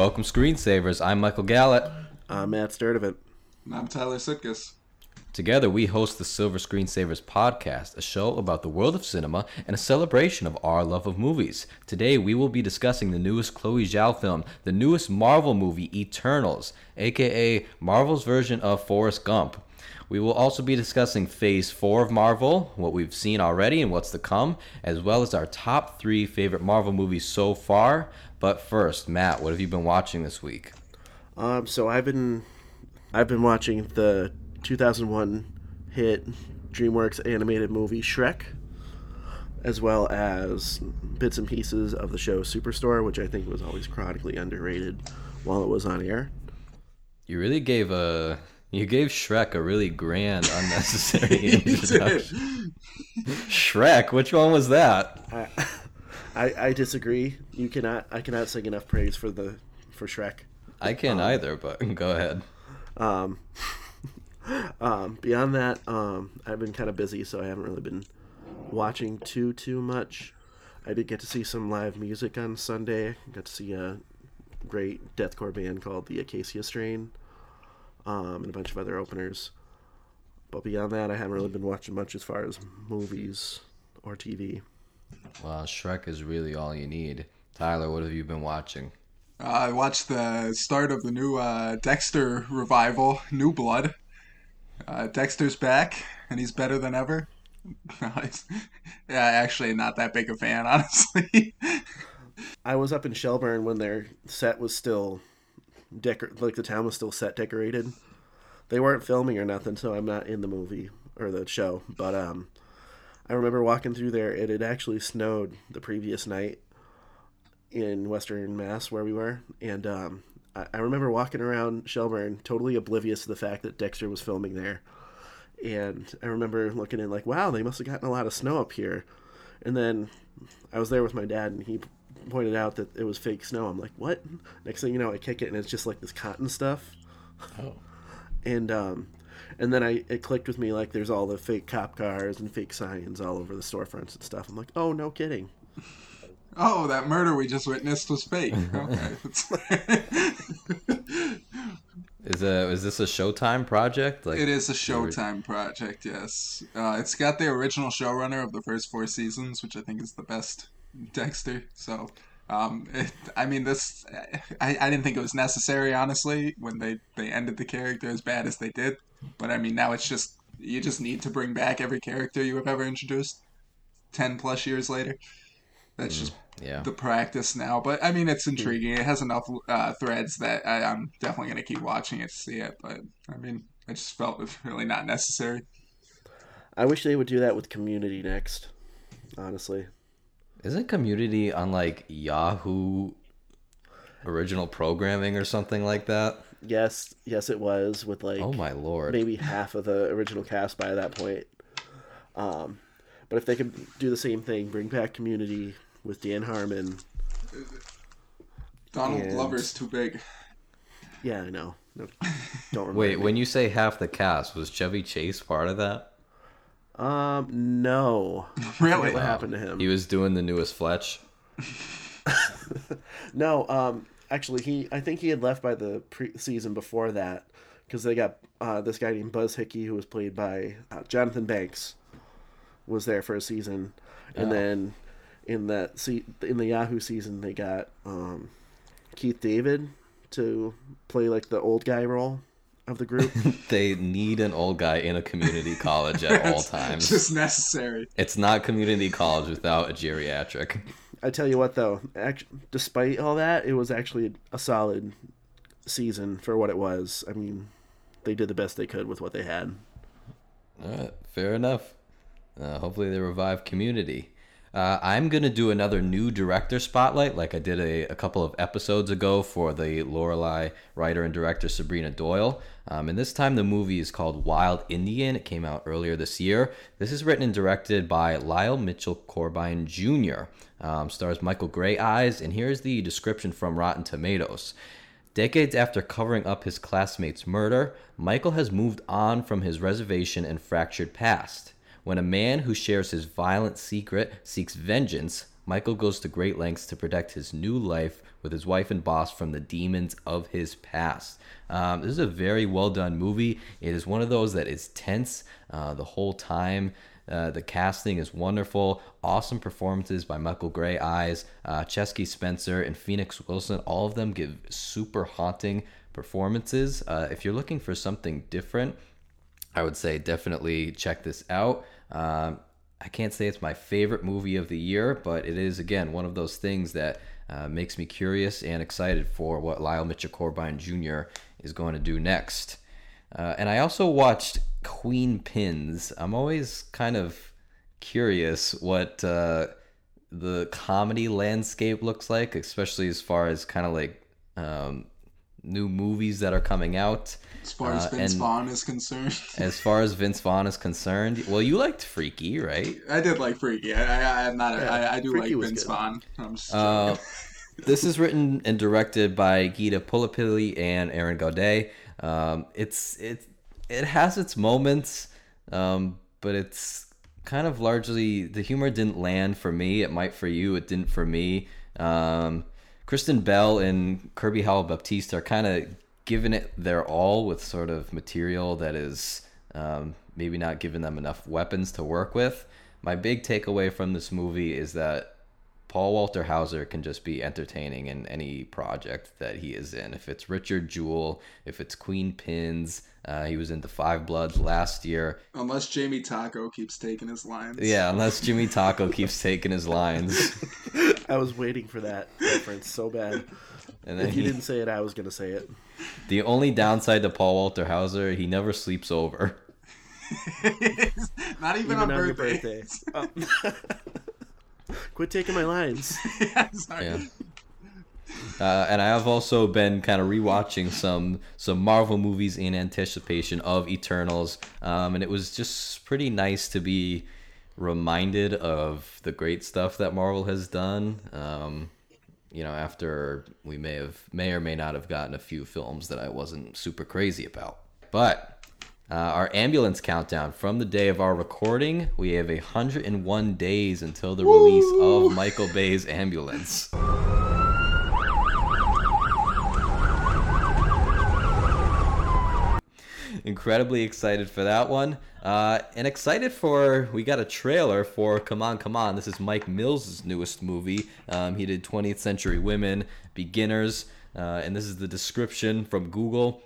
Welcome, screensavers. I'm Michael Gallant. I'm Matt Sturdivant. And I'm Tyler Sitkus. Together, we host the Silver Screensavers podcast, a show about the world of cinema and a celebration of our love of movies. Today, we will be discussing the newest Chloe Zhao film, the newest Marvel movie, Eternals, aka Marvel's version of Forrest Gump. We will also be discussing Phase 4 of Marvel, what we've seen already and what's to come, as well as our top three favorite Marvel movies so far. But first, Matt, what have you been watching this week? Um, so I've been I've been watching the 2001 hit DreamWorks animated movie Shrek, as well as bits and pieces of the show Superstore, which I think was always chronically underrated while it was on air. You really gave a you gave Shrek a really grand, unnecessary introduction. Shrek, which one was that? I, I I disagree. You cannot I cannot sing enough praise for the for Shrek. I can't um, either, but go ahead. Um, um, beyond that, um, I've been kind of busy, so I haven't really been watching too too much. I did get to see some live music on Sunday. Got to see a great deathcore band called the Acacia Strain, um, and a bunch of other openers. But beyond that, I haven't really been watching much as far as movies or TV. Well, Shrek is really all you need. Tyler, what have you been watching? Uh, I watched the start of the new uh, Dexter revival, New Blood. Uh, Dexter's back, and he's better than ever. yeah, actually, not that big a fan, honestly. I was up in Shelburne when their set was still decor like the town was still set decorated. They weren't filming or nothing, so I'm not in the movie or the show. But um, I remember walking through there. It had actually snowed the previous night in Western Mass where we were, and um, I, I remember walking around Shelburne, totally oblivious to the fact that Dexter was filming there. And I remember looking in like, wow, they must have gotten a lot of snow up here. And then I was there with my dad, and he pointed out that it was fake snow. I'm like, what? Next thing you know, I kick it, and it's just like this cotton stuff. Oh. And um, and then I it clicked with me like there's all the fake cop cars and fake signs all over the storefronts and stuff. I'm like, oh, no kidding. Oh, that murder we just witnessed was fake. Okay. is a is this a Showtime project? Like it is a Showtime project. Yes, uh, it's got the original showrunner of the first four seasons, which I think is the best Dexter. So, um, it, I mean, this I, I didn't think it was necessary, honestly, when they they ended the character as bad as they did. But I mean, now it's just you just need to bring back every character you have ever introduced, ten plus years later. That's mm, just yeah. the practice now. But I mean, it's intriguing. It has enough uh, threads that I, am definitely going to keep watching it to see it. But I mean, I just felt it was really not necessary. I wish they would do that with Community next. Honestly, isn't Community on like Yahoo original programming or something like that? Yes, yes, it was with like oh my lord, maybe half of the original cast by that point. Um, but if they could do the same thing, bring back Community with Dan Harmon. Donald and... Glover's too big. Yeah, I know. No, don't remember. Wait, me. when you say half the cast, was Chevy Chase part of that? Um, no. really? What happened to him? He was doing the newest Fletch. no, um, actually, he I think he had left by the pre- season before that because they got uh, this guy named Buzz Hickey who was played by uh, Jonathan Banks was there for a season, and oh. then in that se- in the Yahoo season they got um, Keith David to play like the old guy role of the group. they need an old guy in a community college at all times. Just necessary. It's not community college without a geriatric. I tell you what, though, despite all that, it was actually a solid season for what it was. I mean, they did the best they could with what they had. All right, fair enough. Uh, hopefully, they revive Community. Uh, I'm going to do another new director spotlight, like I did a, a couple of episodes ago for the Lorelei writer and director Sabrina Doyle. Um, and this time the movie is called Wild Indian. It came out earlier this year. This is written and directed by Lyle Mitchell Corbine Jr. Um, stars Michael Greyeyes, and here's the description from Rotten Tomatoes. Decades after covering up his classmate's murder, Michael has moved on from his reservation and fractured past. When a man who shares his violent secret seeks vengeance, Michael goes to great lengths to protect his new life with his wife and boss from the demons of his past. Um, this is a very well done movie. It is one of those that is tense uh, the whole time. Uh, the casting is wonderful. Awesome performances by Michael Greyeyes, uh, Chaske Spencer, and Phoenix Wilson. All of them give super haunting performances. Uh, if you're looking for something different, I would say definitely check this out. Um, I can't say it's my favorite movie of the year, but it is again one of those things that uh, makes me curious and excited for what Lyle Mitchell Corbine Jr. is going to do next. Uh, and I also watched Queenpins. I'm always kind of curious what uh, the comedy landscape looks like, especially as far as kind of like um, new movies that are coming out. As far as Uh, Vince Vaughn is concerned, As far as Vince Vaughn is concerned, well, you liked Freaky, right? I did like Freaky. I, I, I'm not. Yeah, I, I do Freaky like Vince good. Vaughn. I'm just Uh, this is written and directed by Gita Pullapilly and Aaron Gaudet. Um, it's it it has its moments, um, but it's kind of largely the humor didn't land for me. It might for you. It didn't for me. Um, Kristen Bell and Kirby Howell Baptiste are kind of giving it their all with sort of material that is um, maybe not giving them enough weapons to work with. My big takeaway from this movie is that Paul Walter Hauser can just be entertaining in any project that he is in. If it's Richard Jewell, if it's Queenpins, uh, he was in The Five Bloods last year. Unless Jamie Taco keeps taking his lines. Yeah, unless Jimmy Taco keeps taking his lines. I was waiting for that reference so bad. And then If you he, didn't say it, I was gonna say it. the only downside to Paul Walter Hauser, he never sleeps over. Not even, Even on, on your birthday. birthday. Oh. Quit taking my lines. yeah, sorry. Yeah. Uh, and I have also been kind of rewatching some some Marvel movies in anticipation of Eternals, um, and it was just pretty nice to be reminded of the great stuff that Marvel has done. Um, you know, after we may have may or may not have gotten a few films that I wasn't super crazy about, but. Uh, our ambulance countdown from the day of our recording, we have 101 days until the release of Michael Bay's Ambulance. Incredibly excited for that one uh, and excited for we got a trailer for come on come on this is mike mills' newest movie um, he did 20th century women beginners uh, and this is the description from google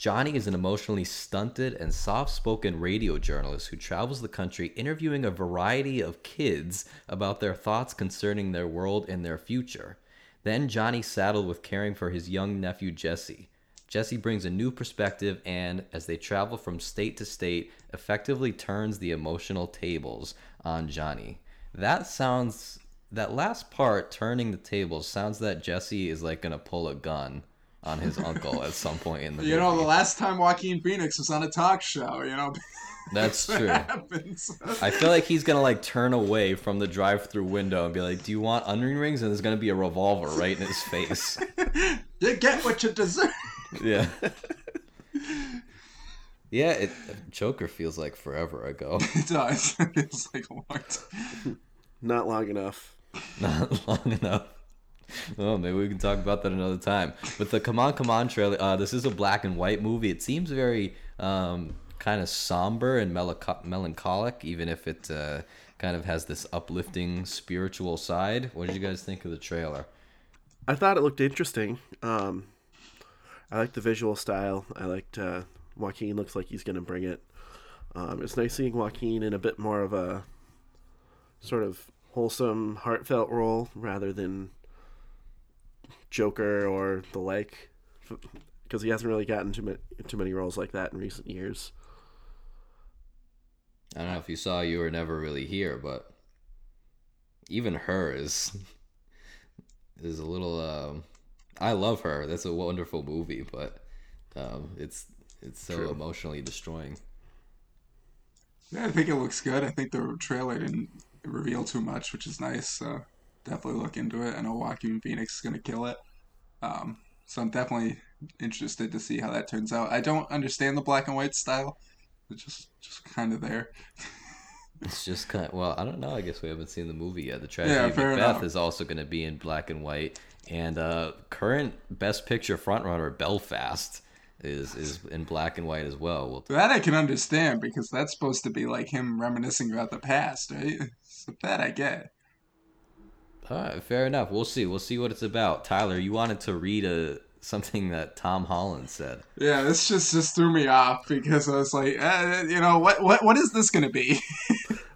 Johnny is an emotionally stunted and soft spoken radio journalist who travels the country interviewing a variety of kids about their thoughts concerning their world and their future. Then Johnny saddled with caring for his young nephew Jesse. Jesse brings a new perspective and, as they travel from state to state, effectively turns the emotional tables on Johnny. That sounds. That last part, turning the tables, sounds that Jesse is like gonna pull a gun on his uncle at some point in the You know, the last time Joaquin Phoenix was on a talk show, you know, That's true. happens. I feel like he's gonna like turn away from the drive-through window and be like, "Do you want onion rings?" And there's gonna be a revolver right in his face. you get what you deserve. Yeah. Yeah, it, Joker feels like forever ago. It does. It's like a long time. Not long enough. Not long enough. Oh, maybe we can talk about that another time. But the Come On, Come On trailer, uh, this is a black and white movie. It seems very um, kind of somber and melancho- melancholic, even if it uh, kind of has this uplifting spiritual side. What did you guys think of the trailer? I thought it looked interesting. Um, I like the visual style. I liked uh, Joaquin. Looks like he's going to bring it. Um, it's nice seeing Joaquin in a bit more of a sort of wholesome, heartfelt role rather than Joker or the like, because he hasn't really gotten too many too many roles like that in recent years. I don't know if you saw You Were Never Really Here, but even her is is a little. Um, I love her. That's a wonderful movie, but um, it's it's so True. emotionally destroying. Yeah, I think it looks good. I think the trailer didn't reveal too much, which is nice. So definitely look into it. I know Joaquin Phoenix is going to kill it. Um, so I'm definitely interested to see how that turns out. I don't understand the black and white style. It's just just kind of there. It's just kind of, well, I don't know. I guess we haven't seen the movie yet. The tragedy Yeah, of Macbeth enough. is also going to be in black and white, and uh, current Best Picture frontrunner Belfast is is in black and white as well. We'll That I can understand because that's supposed to be like him reminiscing about the past, right? So that I get. All right, fair enough. We'll see. We'll see what it's about. Tyler, you wanted to read a something that Tom Holland said. Yeah, this just just threw me off because I was like, uh, you know, what what what is this gonna be?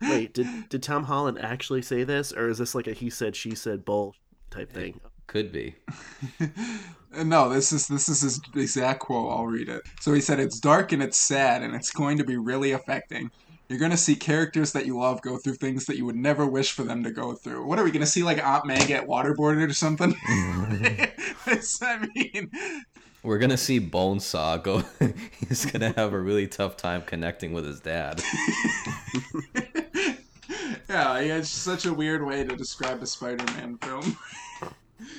Wait, did did Tom Holland actually say this, or is this like a he said she said bull type thing? Could be. no, this is this is his exact quote. I'll read it. So he said, "It's dark and it's sad, and it's going to be really affecting." You're gonna see characters that you love go through things that you would never wish for them to go through. What are we gonna see, like Aunt May get waterboarded or something? That mean? We're gonna see Bonesaw go. he's gonna have a really tough time connecting with his dad. yeah, it's such a weird way to describe a Spider-Man film.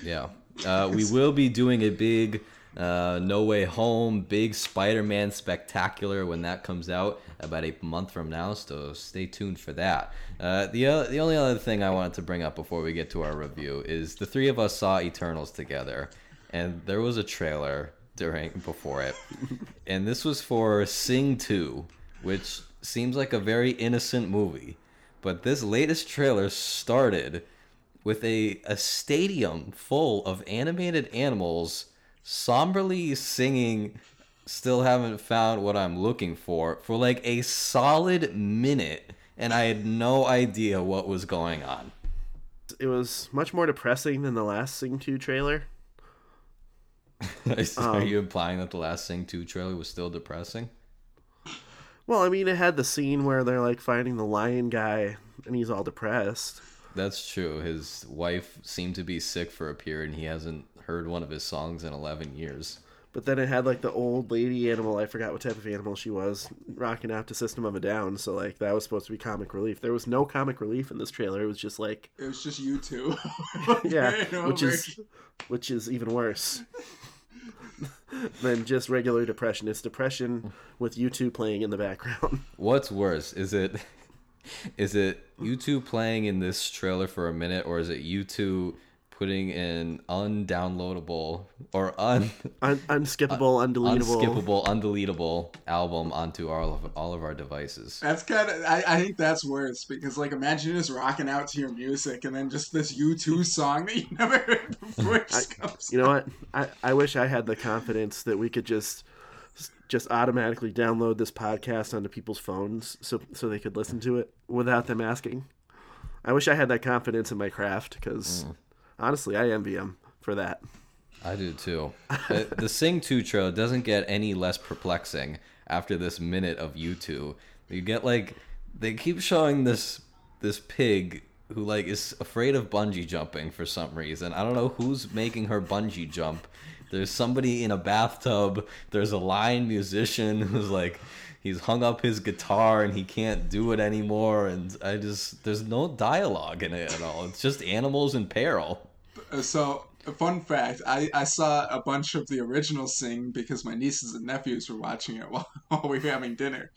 Yeah. Uh, we will be doing a big uh, No Way Home, big Spider Man spectacular when that comes out about a month from now, so stay tuned for that. Uh, the, uh, the only other thing I wanted to bring up before we get to our review is the three of us saw Eternals together, and there was a trailer during before it, and this was for Sing 2, which seems like a very innocent movie. But this latest trailer started with a, a stadium full of animated animals somberly singing still haven't found what i'm looking for for like a solid minute and i had no idea what was going on It was much more depressing than the last Sing 2 trailer. are um, you implying that the last sing 2 trailer was still depressing Well, I mean, it had the scene where they're like finding the lion guy, and he's all depressed. That's true his wife seemed to be sick for a period and he hasn't heard one of his songs in 11 years But then it had like the old lady animal. I forgot what type of animal she was, rocking out to System of a Down. So like that was supposed to be comic relief. There was no comic relief in this trailer. It was just like It was just U2. yeah, which is which is even worse than just regular depression. It's depression with U2 playing in the background. What's worse? Is it is it U2 playing in this trailer for a minute or is it U2 putting an undownloadable or un Un- unskippable, undeletable. unskippable, undeletable album onto all of all of our devices? That's kind of. I, I think that's worse because, like, imagine just rocking out to your music and then just this U2 song that you never heard before just comes. You know what? I, I wish I had the confidence that we could just just automatically download this podcast onto people's phones so so they could listen to it without them asking. I wish I had that confidence in my craft because hmm. honestly, I envy them for that. I do too. the, the Sing 2 trailer doesn't get any less perplexing after this minute of U2. You get like they keep showing this this pig who like is afraid of bungee jumping for some reason. I don't know who's making her bungee jump. There's somebody in a bathtub. There's a lion musician who's like he's hung up his guitar and he can't do it anymore and I just there's no dialogue in it at all. It's just animals in peril. Uh, So, fun fact I, I saw a bunch of the original Sing because my nieces and nephews were watching it while, while we were having dinner.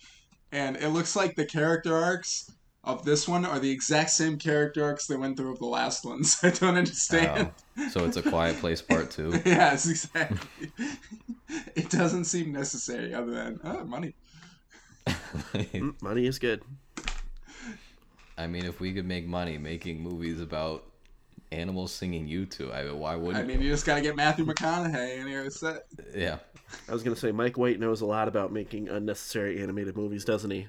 And it looks like the character arcs of this one are the exact same character arcs they went through of the last ones. I don't understand. Oh, so it's a quiet place part 2. yes, exactly. it doesn't seem necessary other than oh, money. Mm, Money is good. I mean, if we could make money making movies about animals singing "U2," I why wouldn't? I mean, you just gotta get Matthew McConaughey in here. It's that. yeah, I was gonna say Mike White knows a lot about making unnecessary animated movies, doesn't he?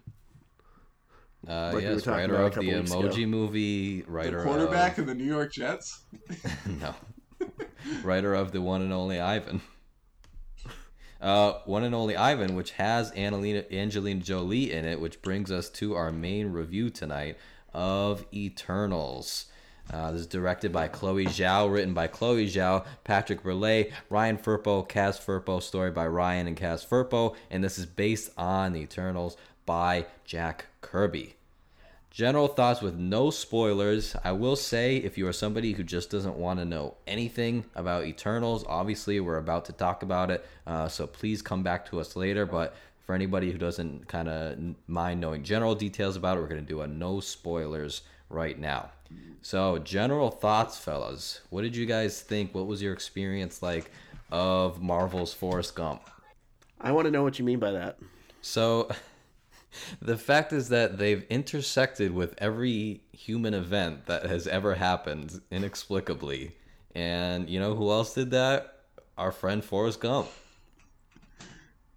Uh, Like yes, talking writer of the Emoji ago. Movie, The writer quarterback of of the New York Jets. no, writer of the one and only Ivan. Uh, one and only Ivan, which has Annalena, Angelina Jolie in it, which brings us to our main review tonight of Eternals. Uh, this is directed by Chloe Zhao, written by Chloe Zhao, Patrick Burleigh, Ryan Firpo, Kaz Firpo, story by Ryan and Kaz Firpo, and this is based on the Eternals by Jack Kirby. General thoughts with no spoilers. I will say, if you are somebody who just doesn't want to know anything about Eternals, obviously we're about to talk about it, uh, so please come back to us later. But for anybody who doesn't kind of mind knowing general details about it, we're going to do a no spoilers right now. So, general thoughts, fellas. What did you guys think? What was your experience like of Marvel's Forrest Gump? I want to know what you mean by that. So, the fact is that they've intersected with every human event that has ever happened inexplicably. And you know who else did that? Our friend Forrest Gump.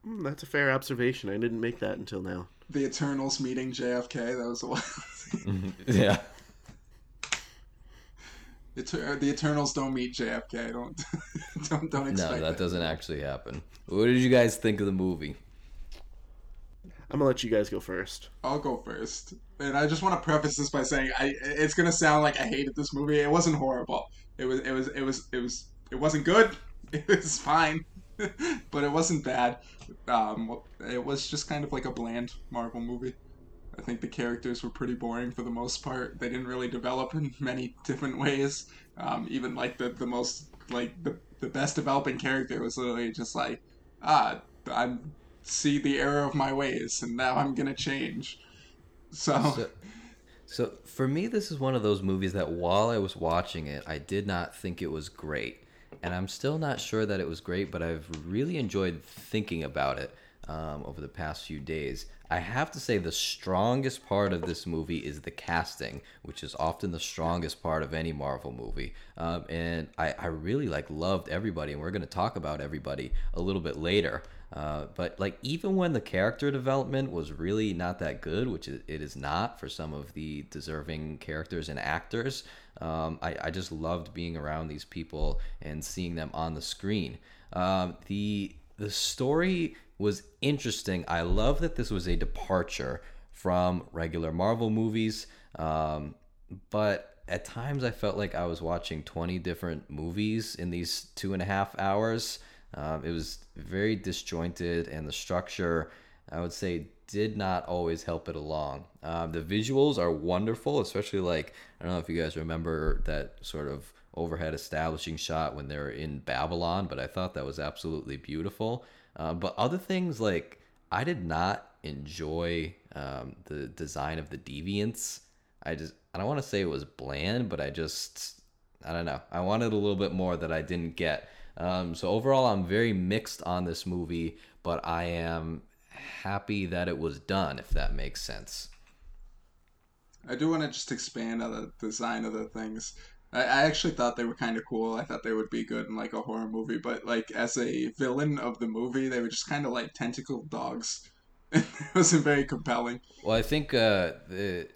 Mm, that's a fair observation. I didn't make that until now. The Eternals meeting JFK. That was a wild. yeah. Eter- the Eternals don't meet JFK. Don't don't don't expect No, that that. doesn't actually happen. What did you guys think of the movie? I'm gonna let you guys go first. I'll go first, and I just want to preface this by saying I it's gonna sound like I hated this movie. It wasn't horrible. It was it was it was it was it wasn't good. It was fine, but it wasn't bad. Um, it was just kind of like a bland Marvel movie. I think the characters were pretty boring for the most part. They didn't really develop in many different ways. Um, even like the the most like the the best developing character was literally just like ah I'm see the error of my ways and now I'm gonna change. So, So, so for me, this is one of those movies that while I was watching it, I did not think it was great, and I'm still not sure that it was great. But I've really enjoyed thinking about it um, over the past few days. I have to say the strongest part of this movie is the casting, which is often the strongest part of any Marvel movie. Um, and I, I really like loved everybody, and we're going to talk about everybody a little bit later. Uh, but like even when the character development was really not that good, which it is not for some of the deserving characters and actors, um, I, I just loved being around these people and seeing them on the screen. Um, the the story was interesting. I love that this was a departure from regular Marvel movies, um, but at times I felt like I was watching 20 different movies in these two and a half hours. Um, it was very disjointed, and the structure, I would say, did not always help it along. Um, the visuals are wonderful, especially like, I don't know if you guys remember that sort of overhead establishing shot when they're in Babylon, but I thought that was absolutely beautiful. Uh, but other things like, I did not enjoy um, the design of the deviants. I just, I don't want to say it was bland, but I just, I don't know. I wanted a little bit more that I didn't get. Um, so overall, I'm very mixed on this movie, but I am happy that it was done, if that makes sense. I do want to just expand on the design of the things. I, I actually thought they were kind of cool. I thought they would be good in like a horror movie, but like as a villain of the movie, they were just kind of like tentacle dogs. it wasn't very compelling. Well, I think uh, the,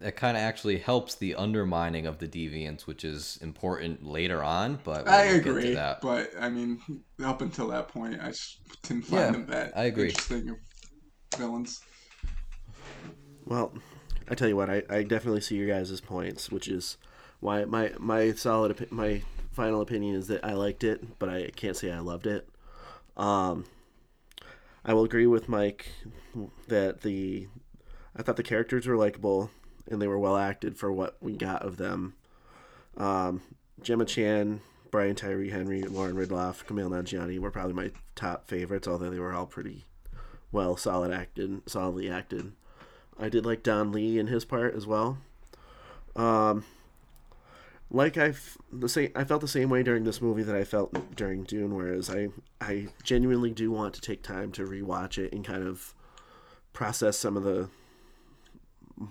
that kind of actually helps the undermining of the deviants, which is important later on. But we'll I get to agree, that. but I mean, up until that point, I just didn't find Yeah, them that I agree. interesting of villains. Well, I tell you what, I, I definitely see your guys' points, which is why my my solid opi- my final opinion is that I liked it, but I can't say I loved it. Um, I will agree with Mike that the I thought the characters were likable and they were well acted for what we got of them. Um, Gemma Chan, Brian Tyree Henry, Lauren Ridloff, Kumail Nanjiani were probably my top favorites, although they were all pretty well solid acted, solidly acted. I did like Don Lee in his part as well. Um, like I the same, I felt the same way during this movie that I felt during Dune. Whereas I, I genuinely do want to take time to rewatch it and kind of process some of the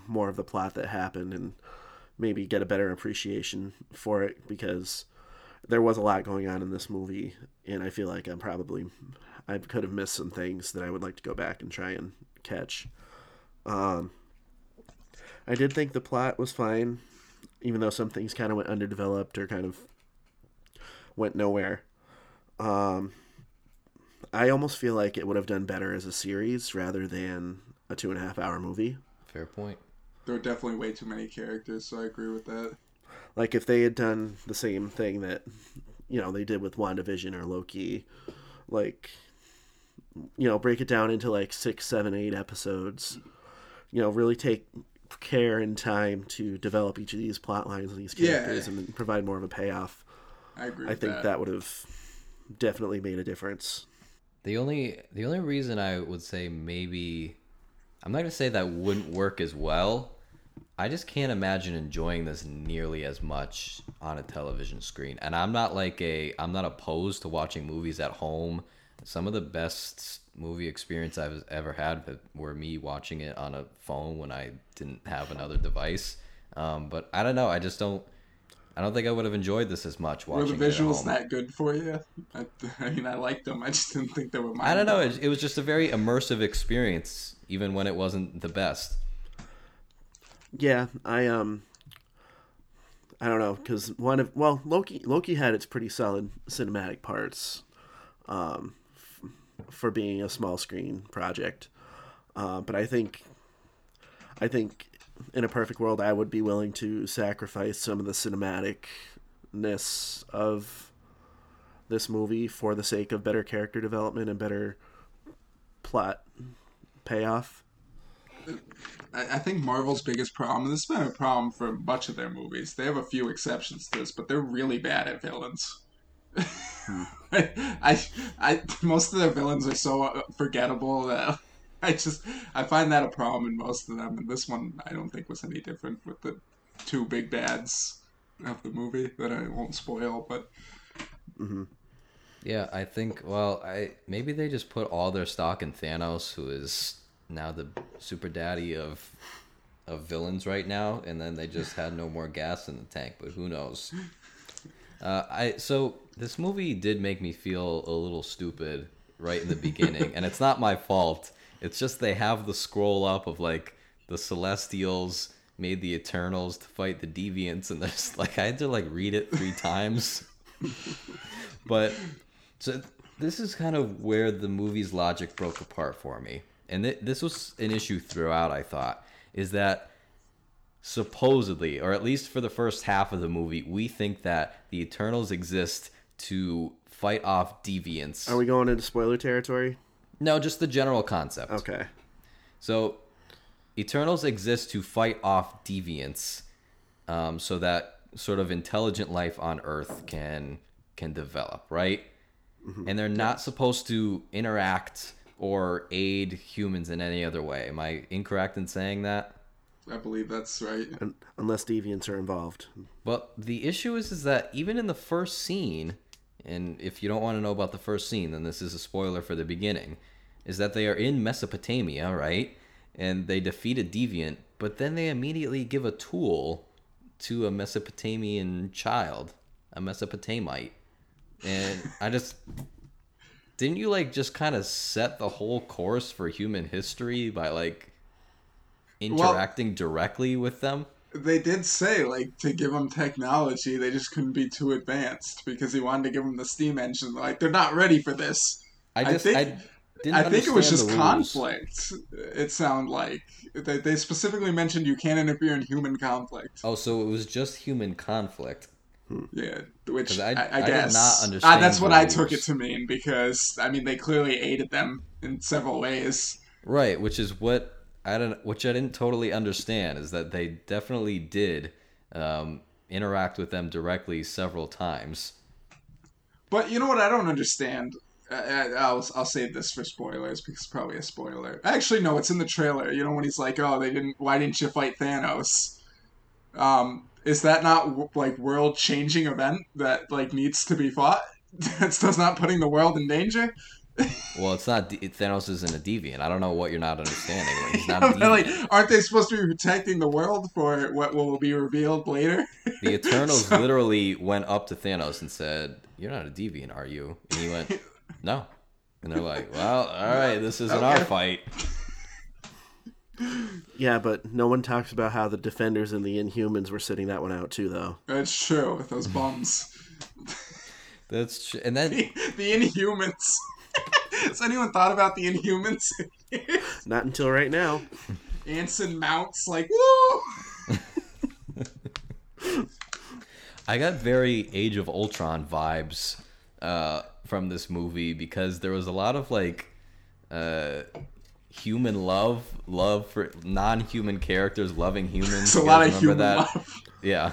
more of the plot that happened and maybe get a better appreciation for it because there was a lot going on in this movie and I feel like I'm probably I could have missed some things that I would like to go back and try and catch. Um, I did think the plot was fine, even though some things kind of went underdeveloped or kind of went nowhere. Um, I almost feel like it would have done better as a series rather than a two and a half hour movie. Fair point. There were definitely way too many characters, so I agree with that. Like if they had done the same thing that you know they did with WandaVision or Loki, like you know break it down into like six, seven, eight episodes. You know, really take care and time to develop each of these plot lines and these Yeah. characters and provide more of a payoff. I agree. I with think that. that would have definitely made a difference. The only the only reason I would say maybe I'm not gonna say that wouldn't work as well. I just can't imagine enjoying this nearly as much on a television screen. And I'm not like a I'm not opposed to watching movies at home. Some of the best movie experience I've ever had were me watching it on a phone when I didn't have another device. Um, but I don't know. I just don't. I don't think I would have enjoyed this as much watching. Were the visuals it that good for you? I, I, mean, I liked them. I just didn't think they were. I don't know. It, it was just a very immersive experience, even when it wasn't the best. Yeah, I um, I don't know because one of well Loki Loki had its pretty solid cinematic parts, um, f- for being a small screen project, uh, but I think, I think, in a perfect world, I would be willing to sacrifice some of the cinematicness of this movie for the sake of better character development and better plot payoff. I think Marvel's biggest problem, and this has been a problem for much of their movies, they have a few exceptions to this, but they're really bad at villains. Hmm. I, I, most of their villains are so forgettable that I just, I find that a problem in most of them, and this one I don't think was any different with the two big bads of the movie that I won't spoil, but. Mm-hmm. Yeah, I think. Well, I maybe they just put all their stock in Thanos, who is now the super daddy of of villains right now, and then they just had no more gas in the tank. But who knows? Uh, I so this movie did make me feel a little stupid right in the beginning, and it's not my fault. It's just they have the scroll up of like the Celestials made the Eternals to fight the Deviants, and there's like I had to like read it three times. but so this is kind of where the movie's logic broke apart for me and th- this was an issue throughout. I thought is that supposedly, or at least for the first half of the movie, we think that the Eternals exist to fight off deviants. Are we going into spoiler territory? No, just the general concept. Okay. So, Eternals exist to fight off deviants, um, so that sort of intelligent life on Earth can can develop, right? Mm-hmm. And they're not supposed to interact or aid humans in any other way. Am I incorrect in saying that? I believe that's right. Unless deviants are involved. But the issue is, is that even in the first scene, and if you don't want to know about the first scene, then this is a spoiler for the beginning, is that they are in Mesopotamia, right? And they defeat a deviant, but then they immediately give a tool to a Mesopotamian child, a Mesopotamite. And I just didn't you like just kind of set the whole course for human history by like interacting well, directly with them? They did say like to give them technology, they just couldn't be too advanced because he wanted to give them the steam engine. Like they're not ready for this. I just I, think, I, I think it was just conflict. It sounded like they, they specifically mentioned you can't interfere in human conflict. Oh, so it was just human conflict. Yeah, which I, I, I, guess not understand. Uh, that's what I took it to mean because I mean they clearly aided them in several ways. Right, which is what I don't, which I didn't totally understand is that they definitely did um, interact with them directly several times. But you know what I don't understand. I, I'll I'll save this for spoilers because it's probably a spoiler. Actually, no, it's in the trailer. You know when he's like, "Oh, they didn't. Why didn't you fight Thanos?" Um, is that not like world changing event that like needs to be fought? That's not putting the world in danger. well, it's not. Thanos isn't a deviant. I don't know what you're not understanding. Like, he's not. like, aren't they supposed to be protecting the world for what will be revealed later? the Eternals so... literally went up to Thanos and said, "You're not a deviant, are you?" And he went, "No." And they're like, "Well, all right, this isn't okay. our fight." Yeah, but no one talks about how the defenders and the Inhumans were sitting that one out too, though. That's true with those bums. That's true. And then the, the Inhumans. Has anyone thought about the Inhumans? Not until right now. Anson Mount's like woo. I got very Age of Ultron vibes uh, from this movie because there was a lot of like uh, human love, love for non-human characters loving humans. It's a lot of human that? love. Yeah.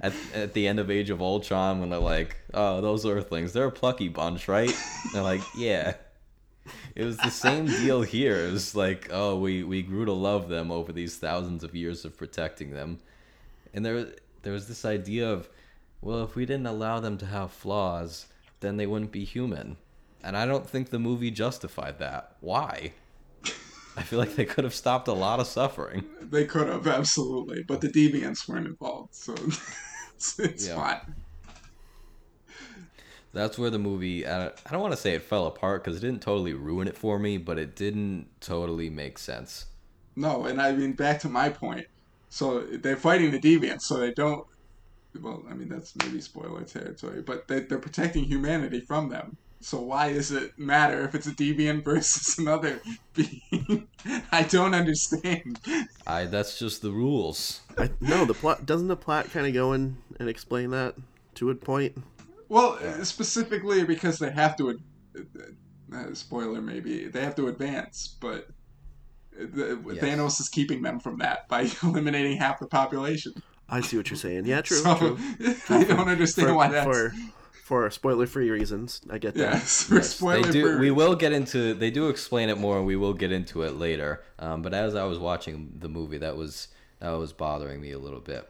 At, at the end of Age of Ultron, when they're like, "Oh, those Earthlings, they're a plucky bunch, right?" And they're like, "Yeah." it was the same deal here. It was like, oh, we we grew to love them over these thousands of years of protecting them, and there there was this idea of, well, if we didn't allow them to have flaws, then they wouldn't be human, and I don't think the movie justified that. Why? I feel like they could have stopped a lot of suffering. They could have absolutely, but the deviants weren't involved, so it's, it's Yeah. fine. That's where the movie. I I don't want to say it fell apart because it didn't totally ruin it for me, but it didn't totally make sense. No, and I mean back to my point. So they're fighting the deviants, so they don't. Well, I mean that's maybe spoiler territory, but they, they're protecting humanity from them. So why does it matter if it's a deviant versus another being? I don't understand. I that's just the rules. I, no, the plot doesn't the plot kind of go in and explain that to a point. Well, specifically because they have to. Uh, spoiler, maybe they have to advance, but the, Yes. Thanos is keeping them from that by eliminating half the population. I see what you're saying. Yeah, true. so true. I don't understand For, why that's. for for spoiler-free reasons, I get that. yes, for Yes, spoiler they do. for- We will get into. They do explain it more, and we will get into it later. Um, but as I was watching the movie, that was that was bothering me a little bit.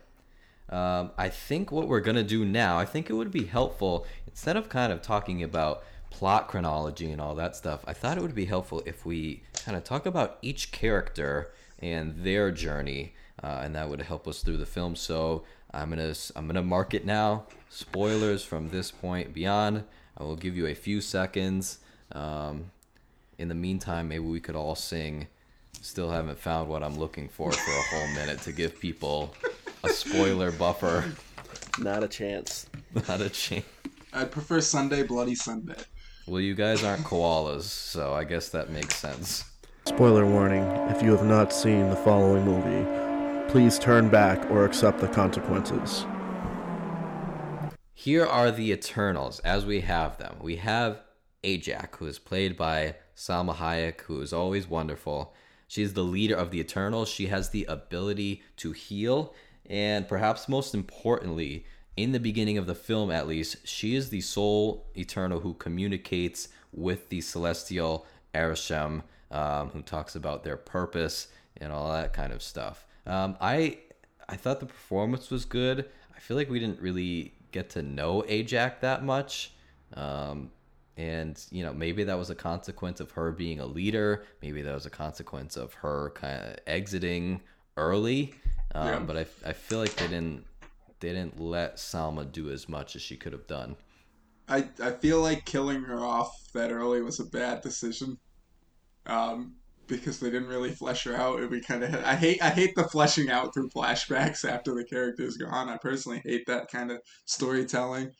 Um, I think what we're gonna do now, I think it would be helpful instead of kind of talking about plot chronology and all that stuff. I thought it would be helpful if we kind of talk about each character and their journey, uh, and that would help us through the film. So I'm gonna I'm gonna mark it now. Spoilers from this point beyond. I will give you a few seconds. Um, in the meantime, maybe we could all sing. Still haven't found what I'm looking for for a whole minute to give people a spoiler buffer. Not a chance. Not a chance. I'd prefer Sunday, Bloody Sunday. Well, you guys aren't koalas, so I guess that makes sense. Spoiler warning: If you have not seen the following movie, please turn back or accept the consequences. Here are the Eternals as we have them. We have Ajak, who is played by Salma Hayek, who is always wonderful. She's the leader of the Eternals. She has the ability to heal, and perhaps most importantly, in the beginning of the film at least, she is the sole Eternal who communicates with the celestial Arishem, um, who talks about their purpose and all that kind of stuff. Um, I I thought the performance was good. I feel like we didn't really get to know Ajak that much. Um, and you know maybe that was a consequence of her being a leader maybe that was a consequence of her kind of exiting early um, Yeah. but I, I feel like they didn't they didn't let salma do as much as she could have done I, I feel like killing her off that early was a bad decision. Um, because they didn't really flesh her out, and we kind of I hate I hate the fleshing out through flashbacks after the character's gone. I personally hate that kind of storytelling.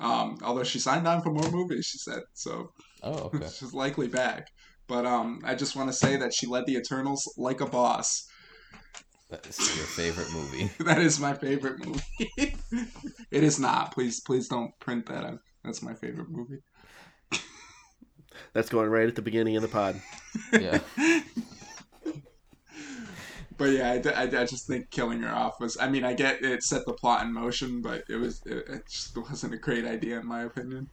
Um, although she signed on for more movies, she said so. oh okay She's likely back. But um, I just want to say that she led the Eternals like a boss. that's your favorite movie that is my favorite movie. it is not. Please, please don't print that. out. That's my favorite movie. That's going right at the beginning of the pod. yeah But yeah, I I just think killing her off was. I mean, I get it set the plot in motion, but it was it, it just wasn't a great idea in my opinion.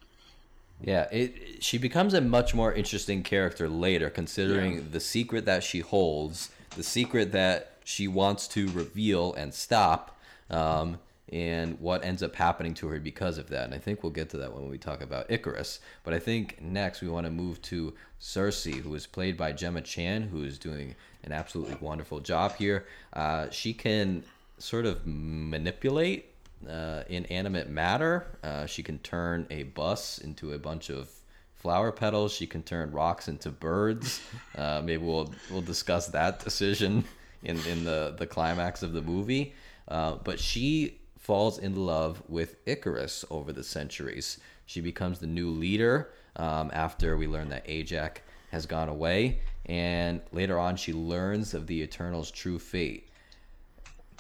Yeah, it she becomes a much more interesting character later, considering Yeah. the secret that she holds, the secret that she wants to reveal and stop, um, and what ends up happening to her because of that. And I think we'll get to that when we talk about Ikaris. But I think next we want to move to Sersi, who is played by Gemma Chan, who is doing an absolutely wonderful job here. Uh, she can sort of manipulate uh, inanimate matter. Uh, she can turn a bus into a bunch of flower petals. She can turn rocks into birds. Uh, maybe we'll we'll discuss that decision in in the the climax of the movie. Uh, but she falls in love with Ikaris over the centuries. She becomes the new leader um, after we learn that Ajax has gone away, and later on she learns of the Eternal's true fate.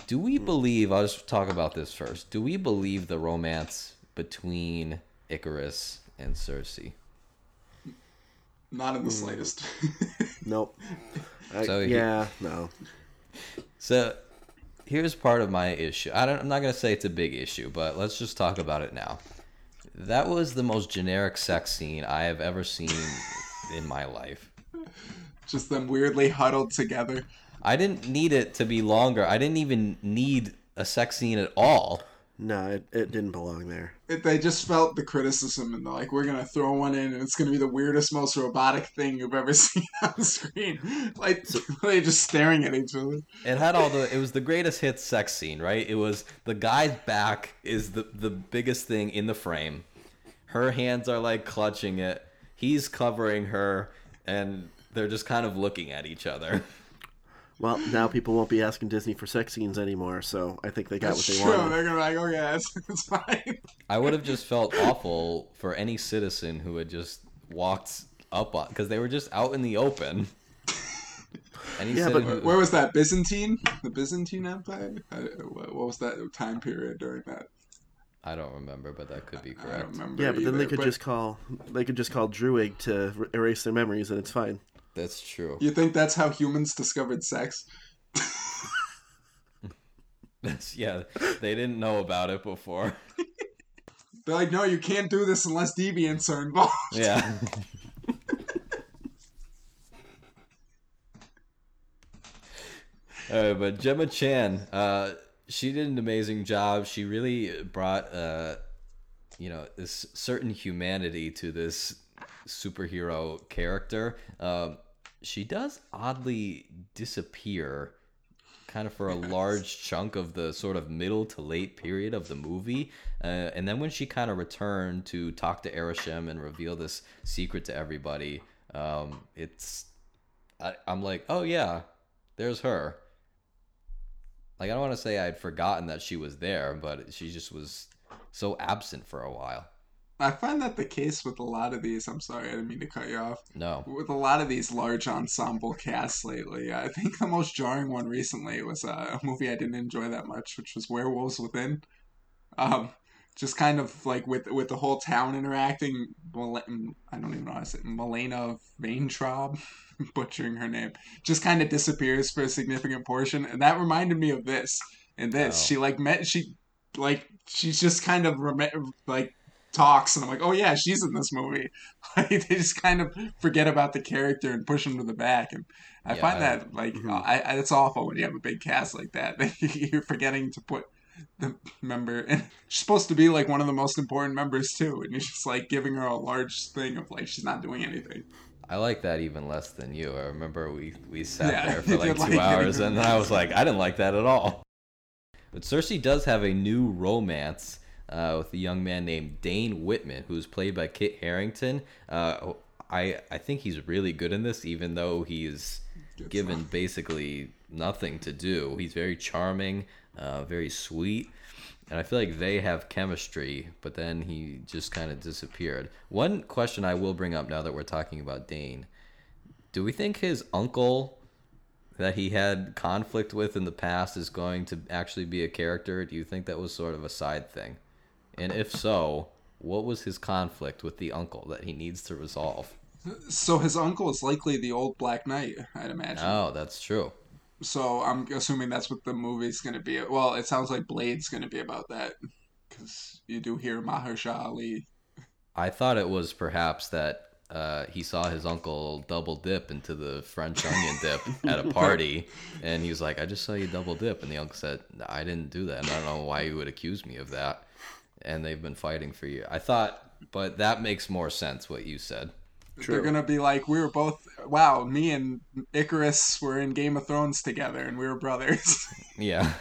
Do we believe? I'll just talk about this first. Do we believe the romance between Ikaris and Sersi? Not in the slightest. Nope. I, So he- yeah, no. So here's part of my issue. I don't, I'm not gonna say it's a big issue, but let's just talk about it now. That was the most generic sex scene I have ever seen in my life. Just them weirdly huddled together. I didn't need it to be longer. I didn't even need a sex scene at all. No, it, it didn't belong there. It, they just felt the criticism and they're like, we're gonna throw one in and it's gonna be the weirdest, most robotic thing you've ever seen on screen. Like they're just staring at each other. It had all the. It was the greatest hits sex scene, right? It was the guy's back is the the biggest thing in the frame. Her hands are like clutching it. He's covering her, and they're just kind of looking at each other. Well, now people won't be asking Disney for sex scenes anymore, so I think they got That's what they true. wanted. They're gonna be like, okay, that's, that's fine. I would have just felt awful for any citizen who had just walked up on because they were just out in the open. Any Yeah, but who- Where was that? Byzantine? The Byzantine Empire? What what was that time period during that? I don't remember, but that could be I don't correct. remember. Yeah, but then they could but just call they could just call Druig to erase their memories, and it's fine. That's true. You think that's how humans discovered sex? That's, yeah, they didn't know about it before. They're like, no, you can't do this unless deviants are involved. Yeah. All right, but Gemma Chan, uh, she did an amazing job. She really brought, uh, you know, this certain humanity to this superhero character. Um, she does oddly disappear kind of for a large chunk of the sort of middle to late period of the movie. Uh, and then when she kind of returned to talk to Arishem and reveal this secret to everybody, um, it's I, I'm like, oh yeah, there's her. Like I don't want to say I'd forgotten that she was there, but she just was so absent for a while. I find that the case with a lot of these. I'm sorry, I didn't mean to cut you off. No, With a lot of these large ensemble casts lately, I think the most jarring one recently was uh, a movie I didn't enjoy that much, which was Werewolves Within. Um, just kind of like with with the whole town interacting. I don't even know how to say Milana Vayntrub, butchering her name, just kind of disappears for a significant portion, and that reminded me of this. And this, Oh. she like met she, like she's just kind of rem- like talks, and I'm like, oh yeah, she's in this movie. Like they just kind of forget about the character and push him to the back, and I Yeah, find that like Mhm. I, I, it's awful when you have a big cast like that. You're forgetting to put the member, and she's supposed to be like one of the most important members too, and you're just like giving her a large thing of like she's not doing anything. I like that even less than you. I remember we we sat Yeah, there for like two like hours, and I was like, I didn't like that at all. But Sersi does have a new romance uh, with a young man named Dane Whitman, who's played by Kit Harington. Uh, I I think he's really good in this, even though he's given basically nothing to do. He's very charming, uh, very sweet, and I feel like they have chemistry. But then he just kind of disappeared. One question I will bring up now that we're talking about Dane: Do we think his uncle? That he had conflict with in the past is going to actually be a character? Do you think that was sort of a side thing? And if so, what was his conflict with the uncle that he needs to resolve? So his uncle is likely the old Black Knight, I'd imagine. Oh, that's true. So I'm assuming that's what the movie's going to be. Well, it sounds like Blade's going to be about that because you do hear Mahershala Ali. I thought it was perhaps that uh, he saw his uncle double dip into the French onion dip at a party, and he was like, "I just saw you double dip," and the uncle said, "I didn't do that, and I don't know why you would accuse me of that." And they've been fighting for you. I thought, but that makes more sense what you said. True. They're going to be like, we were both, wow, me and Ikaris were in Game of Thrones together and we were brothers. Yeah.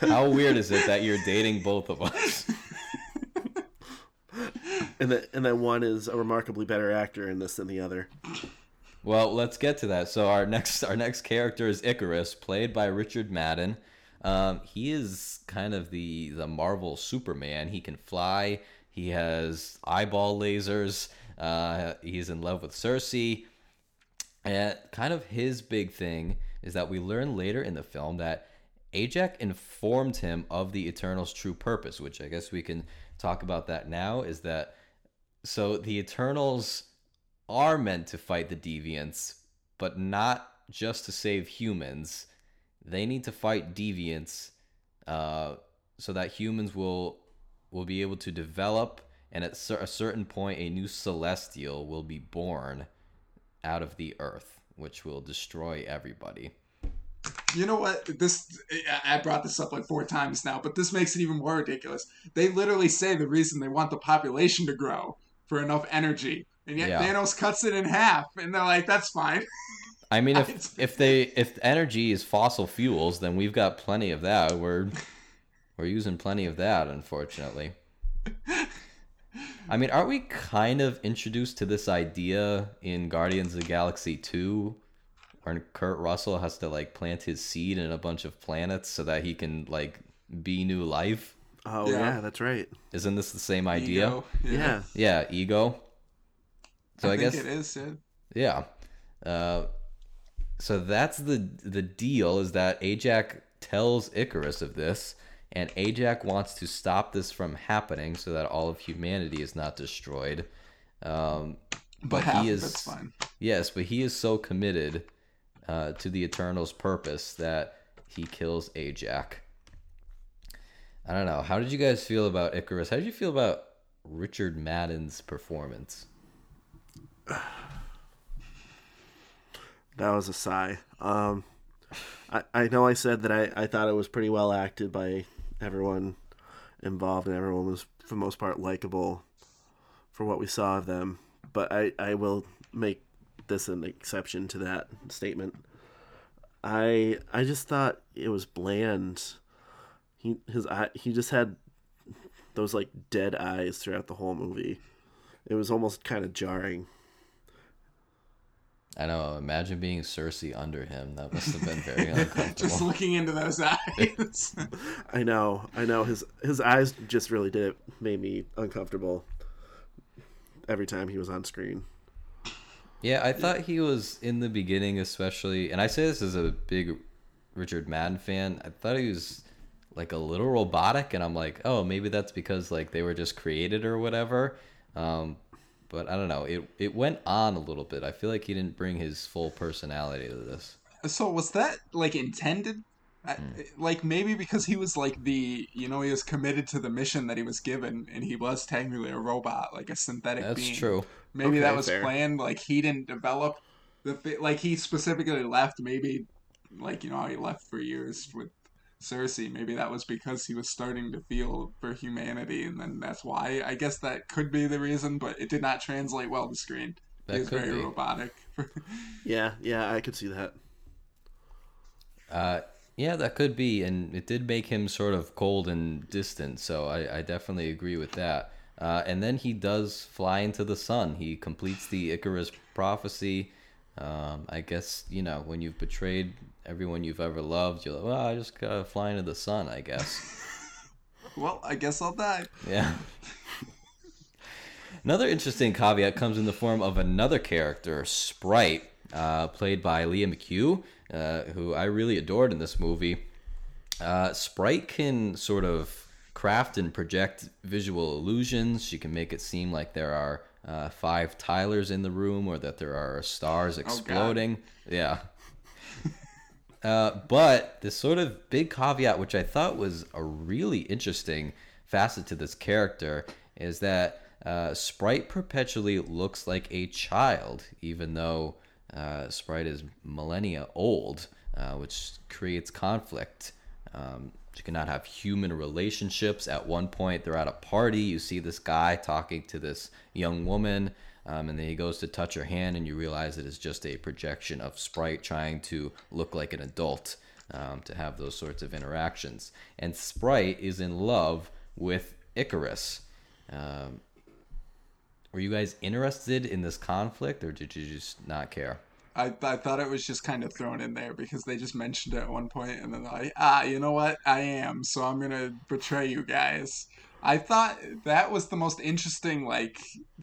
How weird is it that you're dating both of us? And that and that one is a remarkably better actor in this than the other. Well, let's get to that. So our next our next character is Ikaris, played by Richard Madden. Um, he is kind of the the Marvel Superman. He can fly. He has eyeball lasers. Uh, he's in love with Sersi. And kind of his big thing is that we learn later in the film that Ajak informed him of the Eternal's true purpose, which I guess we can talk about that now. Is that so? The Eternals are meant to fight the deviants, but not just to save humans. They need to fight deviants uh, so that humans will will be able to develop, and at cer- a certain point, a new celestial will be born out of the earth. which will destroy everybody. You know what? This I brought this up like four times now, but this makes it even more ridiculous. They literally say the reason they want the population to grow for enough energy, and yet Yeah. Thanos cuts it in half, and they're like, "That's fine." I mean, if if they if energy is fossil fuels, then we've got plenty of that. We're we're using plenty of that, unfortunately. I mean, aren't we kind of introduced to this idea in Guardians of the Galaxy 2 where Kurt Russell has to like plant his seed in a bunch of planets so that he can like be new life? Oh Yeah. yeah, that's right. Isn't this the same idea? Ego. Yeah. Yeah, ego. So I, I, think guess it is. Yeah. Yeah. Uh, so that's the the deal is that Ajak tells Ikaris of this, and Ajak wants to stop this from happening so that all of humanity is not destroyed. Um, But but he is yes, but he is so committed uh, to the Eternals' purpose that he kills Ajak. I don't know. How did you guys feel about Ikaris? How did you feel about Richard Madden's performance? That was a sigh. Um, I, I know I said that I, I thought it was pretty well acted by everyone involved, and everyone was, for the most part, likable for what we saw of them. But I, I will make this an exception to that statement. I I just thought it was bland. He his eye he just had those like dead eyes throughout the whole movie. It was almost kind of jarring. I know. Imagine being Sersi under him. That must have been very uncomfortable. Just looking into those eyes. I know, I know. His his eyes just really did it. Made me uncomfortable every time he was on screen. yeah, I thought he was in the beginning, especially, and I say this as a big Richard Madden fan. I thought he was like a little robotic, and I'm like, oh, maybe that's because like they were just created or whatever. Um, but I don't know. It it went on a little bit. I feel like he didn't bring his full personality to this. so was that like intended? I- Hmm. Like maybe because he was like the you know he was committed to the mission that he was given, and he was technically a robot, like a synthetic That's being. true. Maybe that was fair. planned. Like he didn't develop the like he specifically left. Maybe like you know he left for years with Sersi. Maybe that was because he was starting to feel for humanity, and then that's why. I guess that could be the reason, but it did not translate well to screen. That he was could very be. robotic. Yeah, yeah, I could see that. Uh, yeah, that could be, and it did make him sort of cold and distant. So I, I definitely agree with that. Uh, and then he does fly into the sun. He completes the Icarus prophecy. Um, I guess you know when you've betrayed everyone you've ever loved, you're like, well, I just gotta fly into the sun. I guess. well, I guess I'll die. Yeah. Another interesting caveat comes in the form of another character, Sprite, uh, played by Lia McHugh, uh, who I really adored in this movie. Uh, Sprite can sort of craft and project visual illusions. She can make it seem like there are uh, five Tylers in the room or that there are stars exploding. yeah. Uh, but this sort of big caveat, which I thought was a really interesting facet to this character, is that uh, Sprite perpetually looks like a child, even though uh, Sprite is millennia old, uh, which creates conflict. Um, she cannot have human relationships. At one point, they're at a party. You see this guy talking to this young woman, um, and then he goes to touch her hand, and you realize it is just a projection of Sprite trying to look like an adult um, to have those sorts of interactions. And Sprite is in love with Ikaris. Um, were you guys interested in this conflict, or did you just not care? I, I thought it was just kind of thrown in there because they just mentioned it at one point and then like ah you know what I am so I'm gonna betray you guys. I thought that was the most interesting like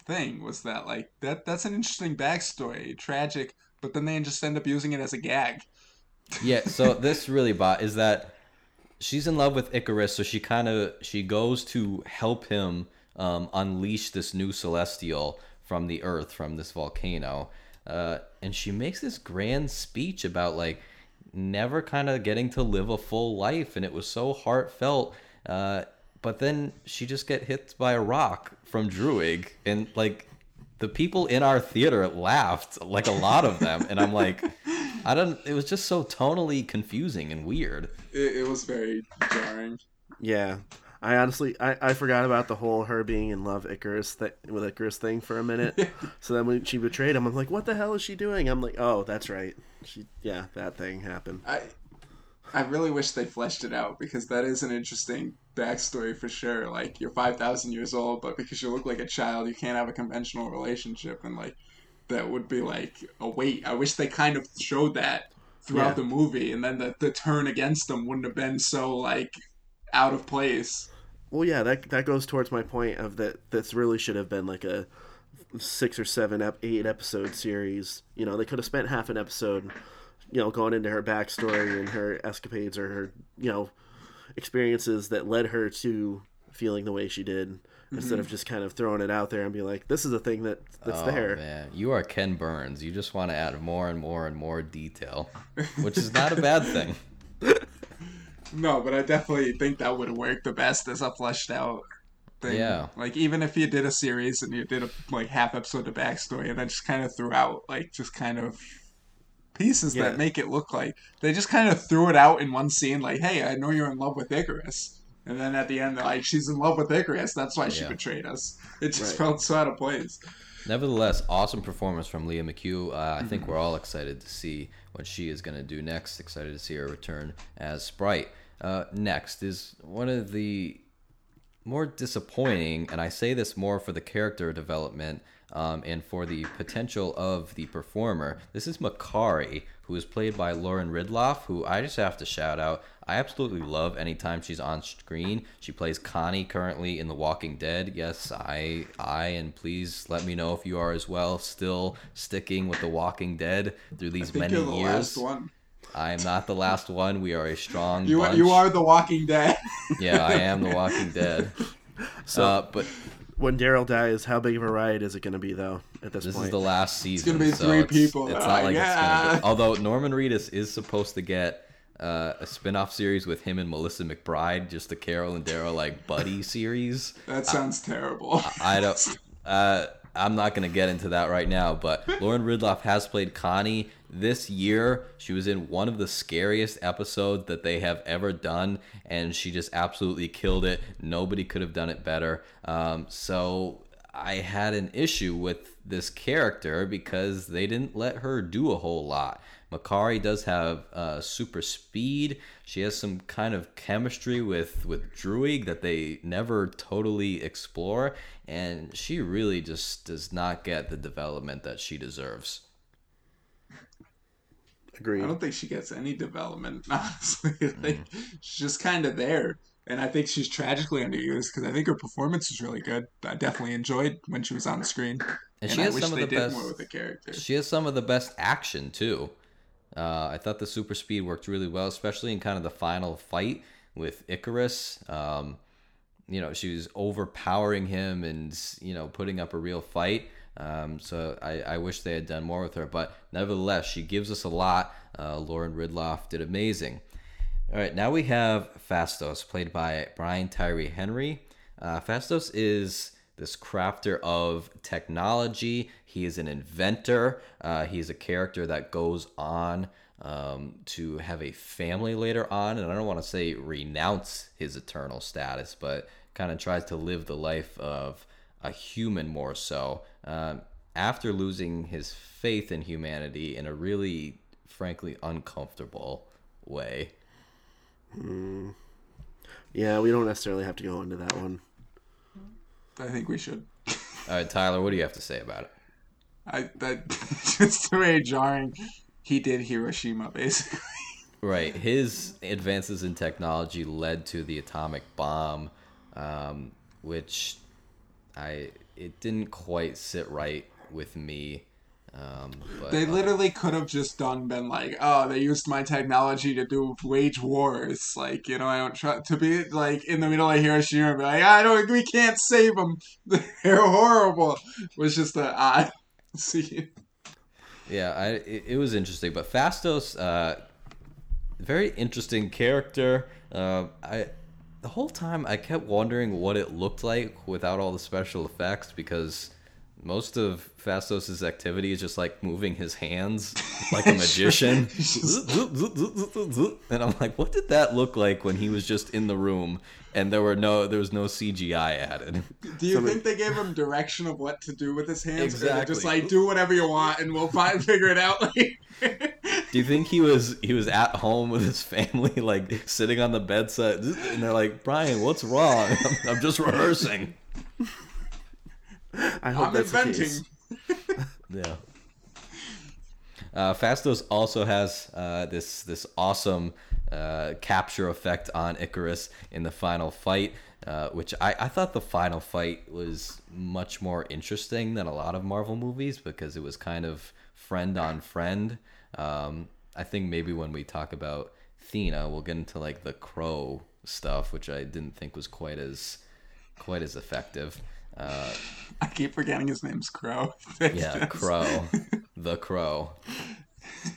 thing was that like that that's an interesting backstory tragic but then they just end up using it as a gag. yeah so this really bought is that she's in love with Ikaris so she kind of she goes to help him um, unleash this new celestial from the earth from this volcano uh, and she makes this grand speech about like never kind of getting to live a full life and it was so heartfelt uh, but then she just get hit by a rock from Druig and like the people in our theater laughed, like a lot of them, and I'm like, I don't. It was just so tonally confusing and weird. It, it was very jarring. Yeah. I honestly, I, I forgot about the whole her being in love Ikaris th- with Ikaris thing for a minute. so then when she betrayed him, I'm like, what the hell is she doing? I'm like, oh, that's right. She, yeah, that thing happened. I I really wish they fleshed it out because that is an interesting backstory for sure. Like you're five thousand years old, but because you look like a child, you can't have a conventional relationship, and like that would be like a weight. I wish they kind of showed that throughout Yeah. the movie, and then the the turn against them wouldn't have been so like out of place. Well, yeah, that that goes towards my point of that. This really should have been like a six or seven, ep- eight episode series. You know, they could have spent half an episode, you know, going into her backstory and her escapades or her, you know, experiences that led her to feeling the way she did, instead mm-hmm. of just kind of throwing it out there and be like, "This is a thing that that's oh there." man, you are Ken Burns. You just want to add more and more and more detail, which is not a bad thing. No, but I definitely think that would work the best as a fleshed out thing. Yeah. Like even if you did a series and you did a like half episode of backstory and then just kind of threw out like just kind of pieces Yeah. that make it look like they just kind of threw it out in one scene like, Hey, I know you're in love with Ikaris and then at the end they're like, She's in love with Ikaris, that's why she Yeah. betrayed us. It just Right. felt so out of place. Nevertheless, awesome performance from Lia McHugh. Uh, I think we're all excited to see what she is going to do next. Excited to see her return as Sprite. Uh, next is one of the more disappointing, and I say this more for the character development um, and for the potential of the performer. This is Makari, who is played by Lauren Ridloff, who I just have to shout out. I absolutely love anytime she's on screen. She plays Connie currently in The Walking Dead. Yes, I, I, and please let me know if you are as well. Still sticking with The Walking Dead through these many years. Last one. I am not the last one. We are a strong You bunch. you are the Walking Dead. Yeah, I am The Walking Dead. So- uh, but When Daryl dies, how big of a riot is it going to be though? At this, This point, is the last season. It's gonna be so three it's- people It's not are like like, it's gonna be. "Ah." Although Norman Reedus is supposed to get uh, a spin-off series with him and Melissa McBride, just the Carol and Daryl like buddy series. that sounds terrible. I don't. Uh, I'm not gonna get into that right now, but Lauren Ridloff has played Connie this year. She was in one of the scariest episodes that they have ever done, and she just absolutely killed it. Nobody could have done it better. Um, so I had an issue with this character because they didn't let her do a whole lot. Makari does have uh, super speed. She has some kind of chemistry with with Druig that they never totally explore, and she really just does not get the development that she deserves. agreed. I don't think she gets any development, honestly. I think she's just kind of there. And I think she's tragically underused because I think her performance was really good. I definitely enjoyed when she was on screen. And And, she I has wish some of they the did best- more with the character. She has some of the best action too. Uh, I thought the super speed worked really well, especially in kind of the final fight with Ikaris. Um, you know, she was overpowering him and you know putting up a real fight. Um, so I, I wish they had done more with her, but nevertheless, she gives us a lot. Uh, Lauren Ridloff did amazing. All right, now we have Phastos, played by Brian Tyree Henry. Uh, Phastos is this crafter of technology. He is an inventor. Uh, he's a character that goes on um, to have a family later on, and I don't want to say renounce his eternal status, but kind of tries to live the life of a human more so. Um, after losing his faith in humanity in a really, frankly, uncomfortable way. yeah, we don't necessarily have to go into that one. I think we should. All right, Tyler, what do you have to say about it? I that just very jarring. He did Hiroshima basically. Right, his advances in technology led to the atomic bomb, um, which I it didn't quite sit right with me. Um, but They literally could have just done been like, oh, they used my technology to do wage wars. Like, you know, I don't try to be like in the middle of Hiroshima, and be like, I don't, we can't save them. They're horrible. Was just a odd scene. Yeah, I it, it was interesting, but Phastos, uh, very interesting character. Uh, I the whole time I kept wondering what it looked like without all the special effects because most of Phastos' activity is just like moving his hands like a magician. and I'm like, what did that look like when he was just in the room and there were no there was no CGI added? Do you think they gave him direction of what to do with his hands? Or Exactly. just like do whatever you want and we'll find figure it out later. Do you think he was he was at home with his family, like sitting on the bedside, and they're like, Brian, what's wrong? I'm, I'm just rehearsing. I hope I'm that's the inventing. case. Yeah. Uh, Phastos also has uh, this this awesome uh, capture effect on Ikaris in the final fight, uh, which I, I thought the final fight was much more interesting than a lot of Marvel movies because it was kind of friend on friend. Um, I think maybe when we talk about Thena, we'll get into like the crow stuff, which I didn't think was quite as quite as effective. Uh, I keep forgetting his name's Crow. Yeah, Crow. the Crow.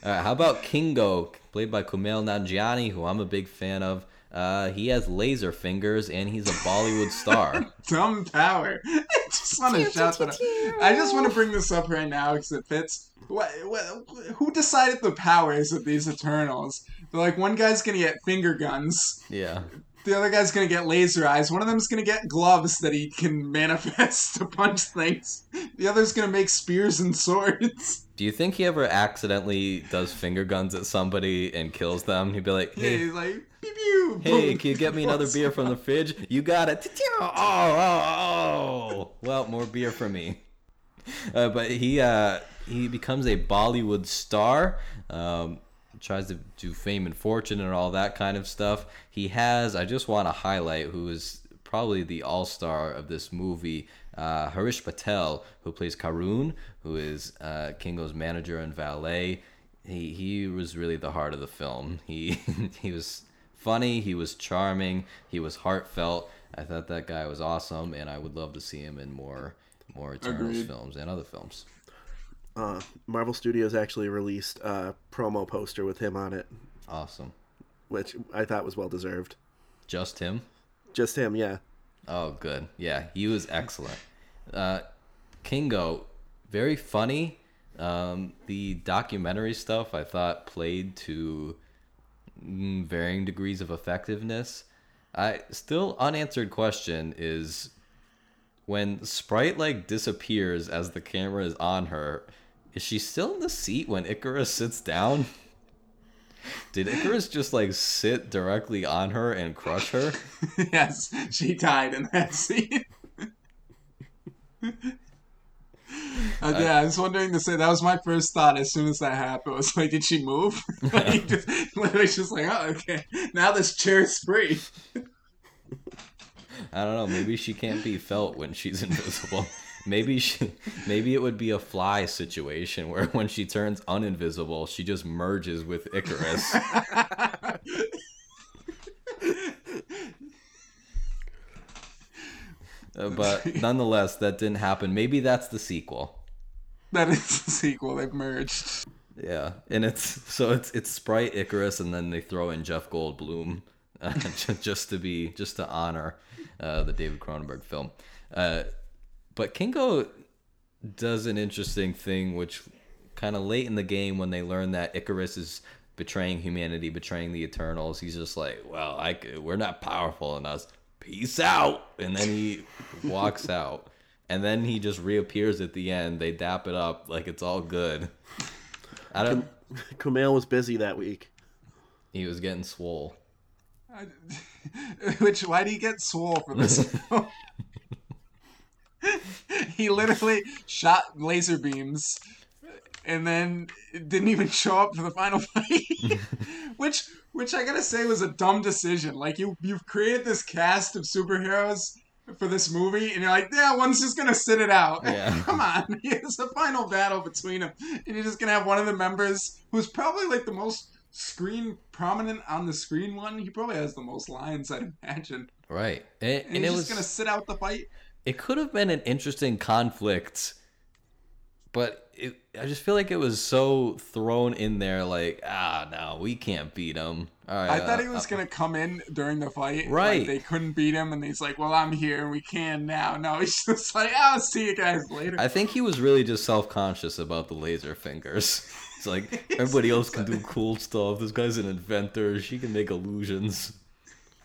Uh, how about Kingo, played by Kumail Nanjiani, who I'm a big fan of? Uh, he has laser fingers and he's a Bollywood star. Dumb power. I just want to shout that. out. I just want to bring this up right now because it fits. What, what, who decided the powers of these Eternals? They're like one guy's gonna get finger guns, Yeah. The other guy's gonna get laser eyes. One of them's gonna get gloves that he can manifest to punch things. The other's gonna make spears and swords. Do you think he ever accidentally does finger guns at somebody and kills them? He'd be like, Yeah, hey, he's like pew pew. hey, boom. can you get me another beer from the fridge? You got it. Oh, oh, oh. Well, more beer for me. Uh, but he uh, he becomes a Bollywood star. Um, tries to do fame and fortune and all that kind of stuff. He has. I just want to highlight who is probably the all star of this movie. Uh, Harish Patel, who plays Karun, who is uh, Kingo's manager and valet. He he was really the heart of the film. He he was funny. He was charming. He was heartfelt. I thought that guy was awesome, and I would love to see him in more more Eternals Agreed. films and other films. Uh, Marvel Studios actually released a promo poster with him on it, Awesome. which I thought was well deserved. Just him? Just him, yeah. Oh, good. Yeah, he was excellent. Uh, Kingo, very funny. Um, the documentary stuff I thought played to mm, varying degrees of effectiveness. I still unanswered question is when Sprite like disappears as the camera is on her, is she still in the seat when Ikaris sits down? Did Ikaris just like sit directly on her and crush her? yes, she died in that scene. Uh, yeah, I was wondering to say that was my first thought as soon as that happened. Was like, did she move? like, just, literally just like, oh, okay, now this chair's free. I don't know. Maybe she can't be felt when she's invisible. Maybe she, maybe it would be a fly situation where when she turns uninvisible, she just merges with Ikaris. Uh, but nonetheless, that didn't happen. Maybe that's the sequel. That is the sequel. They've merged. Yeah, and it's so it's it's Sprite Ikaris, and then they throw in Jeff Goldblum uh, just to be just to honor uh, the David Cronenberg film. Uh, but Kingo does an interesting thing, which kind of late in the game when they learn that Ikaris is betraying humanity, betraying the Eternals. He's just like, well, I c- we're not powerful enough. Peace out, and then he walks out. And then he just reappears at the end. They dap it up like it's all good. I don't. Kumail was busy that week. He was getting swole. I- Which why do you get swole for this? he literally shot laser beams and then didn't even show up for the final fight. which which I gotta say was a dumb decision. Like you you've created this cast of superheroes for this movie and you're like, yeah, one's just gonna sit it out. Yeah. Come on. It's a final battle between them. And you're just gonna have one of the members who's probably like the most screen prominent on the screen one. He probably has the most lines, I'd imagine. Right. And, And, and he's it just was gonna sit out the fight. It could have been an interesting conflict but it, I just feel like it was so thrown in there, like ah, no, we can't beat him. Right, I thought uh, he was gonna come in during the fight. Right. Like they couldn't beat him, and he's like, "Well, I'm here. We can now." No, he's just like, "I'll see you guys later." I think he was really just self conscious about the laser fingers. It's like everybody else can do cool stuff. This guy's an inventor. She can make illusions.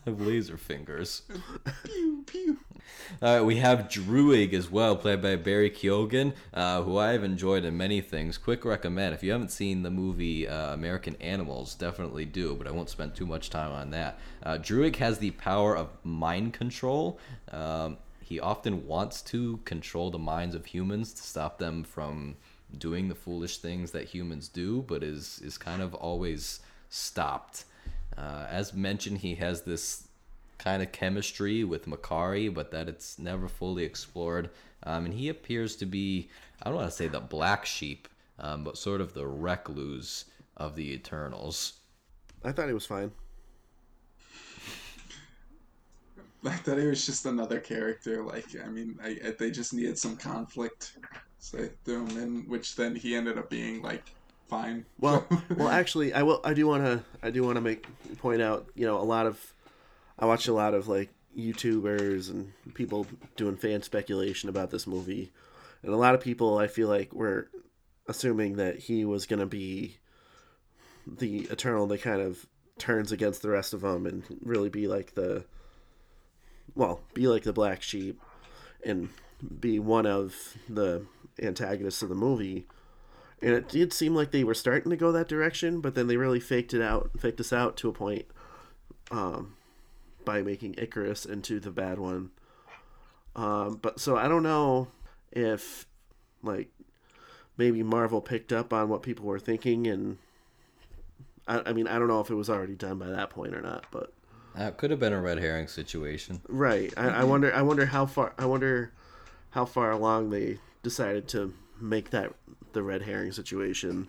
Have laser fingers. pew pew. All right, we have Druig as well, played by Barry Keoghan, uh, who I have enjoyed in many things. Quick recommend if you haven't seen the movie uh, American Animals, definitely do, but I won't spend too much time on that. Uh, Druig has the power of mind control. Um, he often wants to control the minds of humans to stop them from doing the foolish things that humans do, but is is kind of always stopped. Uh, as mentioned, he has this kind of chemistry with Makari, but that it's never fully explored. Um, and he appears to be, I don't want to say the black sheep, um, but sort of the recluse of the Eternals. I thought he was fine. I thought he was just another character. Like, I mean, I, I, they just needed some conflict, so they threw him in, which then he ended up being like fine. Well, well, actually, I will. I do want to. I do want to make point out. You know, a lot of. I watch a lot of like YouTubers and people doing fan speculation about this movie, and a lot of people I feel like were assuming that he was going to be the Eternal that kind of turns against the rest of them and really be like the. Well, be like the black sheep, and be one of the antagonists of the movie and it did seem like they were starting to go that direction, but then they really faked it out, faked us out to a point, um, by making Ikaris into the bad one. Um, but so I don't know if, like, maybe Marvel picked up on what people were thinking, and I, I mean I don't know if it was already done by that point or not, but Uh, it could have been a red herring situation. right. I, I wonder. I wonder how far. I wonder how far along they decided to make that the red herring situation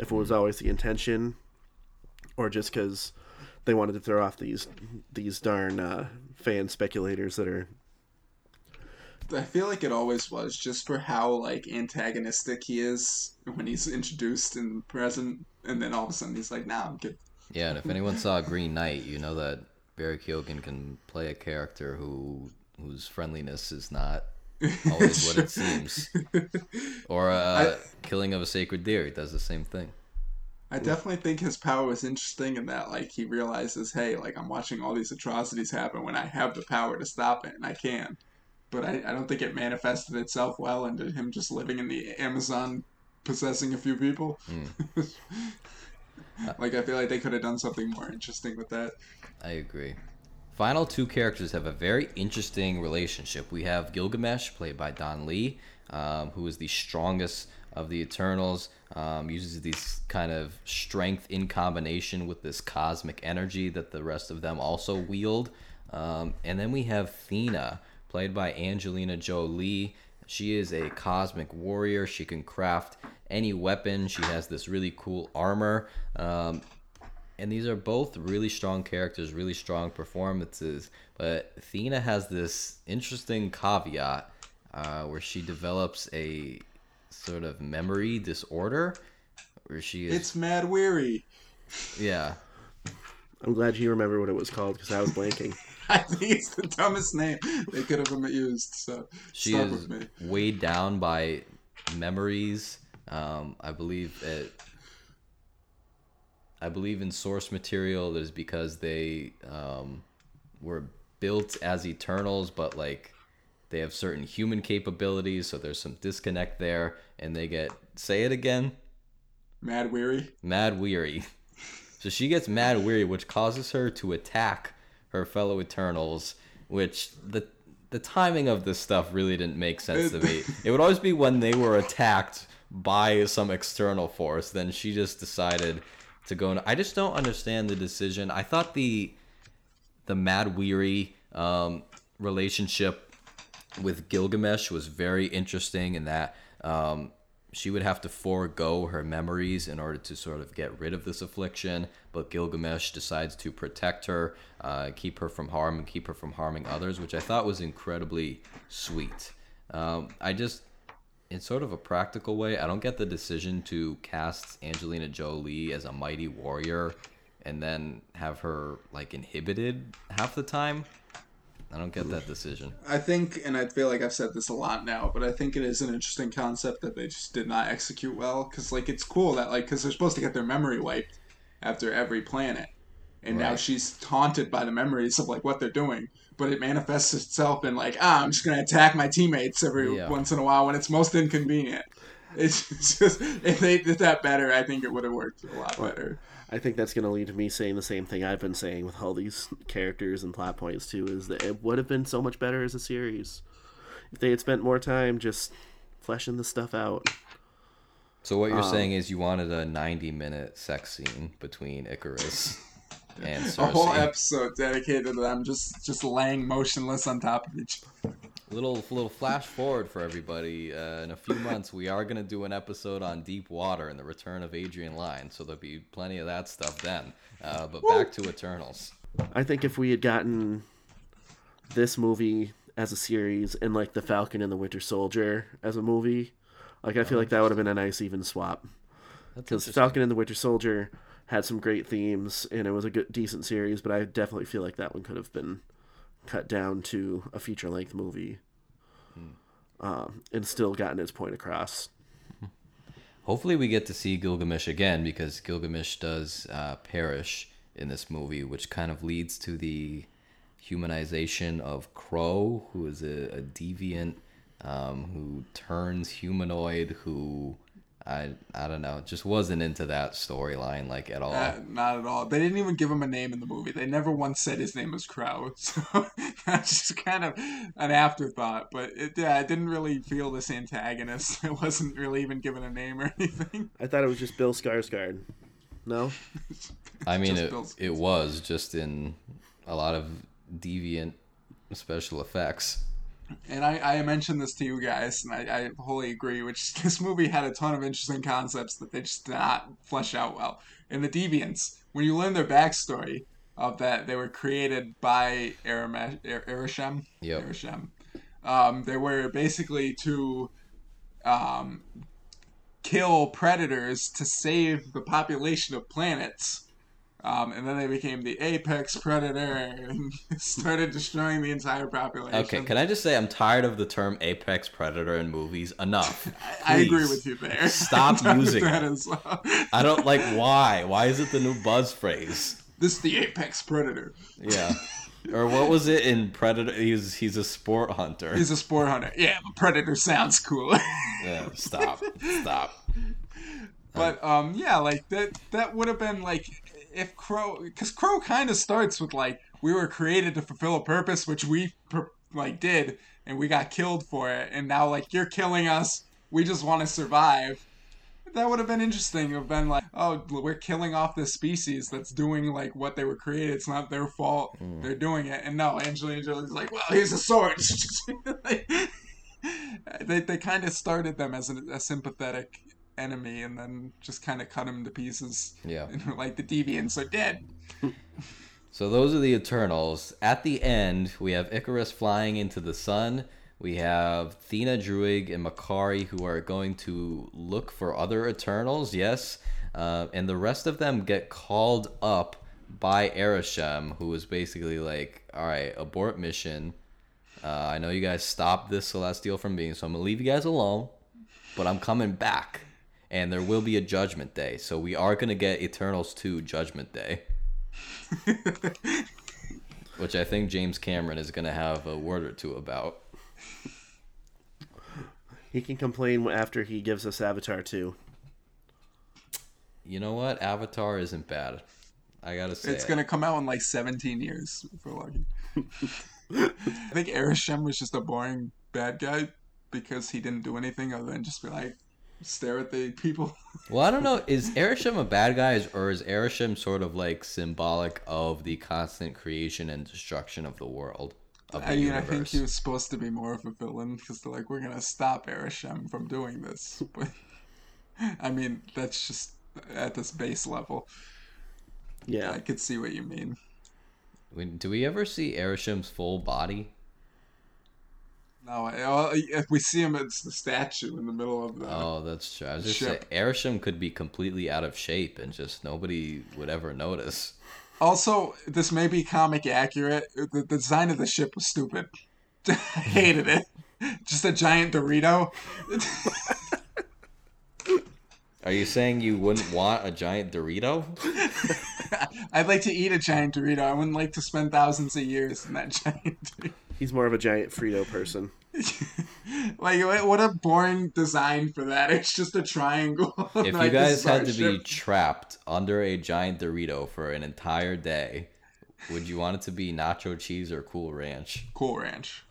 if it was always the intention or just because they wanted to throw off these these darn uh, fan speculators that are I feel like it always was, just for how like antagonistic he is when he's introduced in the present, and then all of a sudden he's like, "Nah, I'm good." Yeah, and if anyone saw Green Knight, you know that Barry Keoghan can play a character who whose friendliness is not always what it seems. Or uh, Killing of a Sacred Deer, he does the same thing. I definitely think his power was interesting in that, like, he realizes, hey, like, I'm watching all these atrocities happen when I have the power to stop it, and I can. But I, I don't think it manifested itself well into him just living in the Amazon possessing a few people. like, I feel like they could have done something more interesting with that. I agree. Final two characters have a very interesting relationship. We have Gilgamesh, played by Don Lee, um, who is the strongest of the Eternals. Um, uses these kind of strength in combination with this cosmic energy that the rest of them also wield. Um, and then we have Thena, played by Angelina Jolie. She is a cosmic warrior. She can craft any weapon. She has this really cool armor. Um, and these are both really strong characters, really strong performances. But Athena has this interesting caveat uh, where she develops a sort of memory disorder, where she is. It's Mahd Wy'ry. yeah, I'm glad you remember what it was called because I was blanking. I think it's the dumbest name they could have used, so she stuck is with me. weighed down by memories. Um, I believe it. I believe in source material that is because they um, were built as Eternals, but like they have certain human capabilities, so there's some disconnect there, and they get say it again, Mahd Wy'ry. Mahd Wy'ry. So she gets Mahd Wy'ry, which causes her to attack her fellow Eternals, which the the timing of this stuff really didn't make sense to me. It would always be when they were attacked by some external force. Then she just decided to go. In. I just don't understand the decision. I thought the the Mahd Wy'ry um, relationship with Gilgamesh was very interesting in that um, she would have to forego her memories in order to sort of get rid of this affliction. But Gilgamesh decides to protect her, uh, keep her from harm, and keep her from harming others, which I thought was incredibly sweet. Um, I just in sort of a practical way, I don't get the decision to cast Angelina Jolie as a mighty warrior and then have her like inhibited half the time. I don't get that decision. I think, and I feel like I've said this a lot now, but I think it is an interesting concept that they just did not execute well. Because like it's cool that like because they're supposed to get their memory wiped after every planet, and now she's haunted by the memories of like what they're doing. But it manifests itself in like ah, I'm just gonna attack my teammates every Yeah. once in a while when it's most inconvenient. It's just if they did that better, I think it would have worked a lot better. I think that's going to lead to me saying the same thing I've been saying with all these characters and plot points too. Is that it would have been so much better as a series if they had spent more time just fleshing the stuff out. So what you're Um, saying is you wanted a 90 minute sex scene between Ikaris and A whole episode dedicated to them just just laying motionless on top of each. little little flash forward for everybody. Uh, in a few months, we are gonna do an episode on Deep Water and the return of Adrian Lyne, so there'll be plenty of that stuff then. Uh, but back to Eternals. I think if we had gotten this movie as a series and like the Falcon and the Winter Soldier as a movie, like I feel like that would have been a nice even swap. Because interesting. Falcon and the Winter Soldier had some great themes and it was a good decent series, but I definitely feel like that one could have been cut down to a feature length movie. Um, and still gotten its point across. Hopefully, we get to see Gilgamesh again because Gilgamesh does uh, perish in this movie, which kind of leads to the humanization of Crow, who is a, a deviant um, who turns humanoid, who I I don't know, just wasn't into that storyline like at all. Uh, not at all. They didn't even give him a name in the movie. They never once said his name was Crow. So that's just kind of an afterthought. But it, yeah, I didn't really feel this antagonist. It wasn't really even given a name or anything. I thought it was just Bill Skarsgård. No? I mean, it, it was just in a lot of deviant special effects. And I, I mentioned this to you guys, and I, I wholly agree. Which this movie had a ton of interesting concepts that they just did not flesh out well. In the Deviants, when you learn their backstory of that, they were created by Erame- Er- Arishem. Yep. Um, they were basically to um, kill predators to save the population of planets. Um, and then they became the apex predator and started destroying the entire population. Okay, can I just say I'm tired of the term apex predator in movies? Enough. I agree with you there. Stop I'm done with using that it. as well. I don't like why. Why is it the new buzz phrase? This is the apex predator. Yeah. Or what was it in Predator? He's he's a sport hunter. He's a sport hunter. Yeah, but predator sounds cool. Yeah, stop. Stop. But um, yeah, like that that would have been like if Crow, because Crow kind of starts with like we were created to fulfill a purpose, which we per, like did, and we got killed for it, and now like you're killing us. We just want to survive. That would have been interesting. Have been like, oh, we're killing off this species that's doing like what they were created. It's not their fault. Mm. They're doing it. And no, Angelina Jolie's like, well, here's a sword. they they kind of started them as a, a sympathetic enemy and then just kind of cut him to pieces. Yeah. And like the deviants are dead. So those are the Eternals. At the end, we have Ikaris flying into the sun. We have Thena Druig and Makari who are going to look for other Eternals, yes. Uh, and the rest of them get called up by Arishem, who is basically like, all right, abort mission. Uh, I know you guys stopped this Celestial from being, so I'm going to leave you guys alone, but I'm coming back. And there will be a Judgment Day. So we are going to get Eternals 2 Judgment Day which I think James Cameron is going to have a word or two about. He can complain after he gives us Avatar 2. You know what? Avatar isn't bad. I gotta say, It's it. gonna come out in like 17 years if we're lucky. I think Arishem was just a boring bad guy because he didn't do anything other than just be like stare at the people. Well, I don't know. Is Arishem a bad guy, or is Arishem sort of like symbolic of the constant creation and destruction of the world of the I mean, I think he was supposed to be more of a villain because they're like, we're gonna stop Arishem from doing this. But I mean, that's just at this base level. Yeah. I could see what you mean. We- Do we ever see Arishem's full body? No, if we see him, it's the statue in the middle of the. Oh, that's true. I was just saying, Ship. Could be completely out of shape and just nobody would ever notice. Also, this may be comic accurate. The, the design of the ship was stupid. I hated it. Just a giant Dorito. Are you saying you wouldn't want a giant Dorito? I'd like to eat a giant Dorito. I wouldn't like to spend thousands of years in that giant. Dorito. He's more of a giant Frito person. like what what a boring design for that. It's just a triangle. If Like, you guys had to be trapped under a giant Dorito for an entire day, would you want it to be nacho cheese or Cool Ranch? Cool Ranch.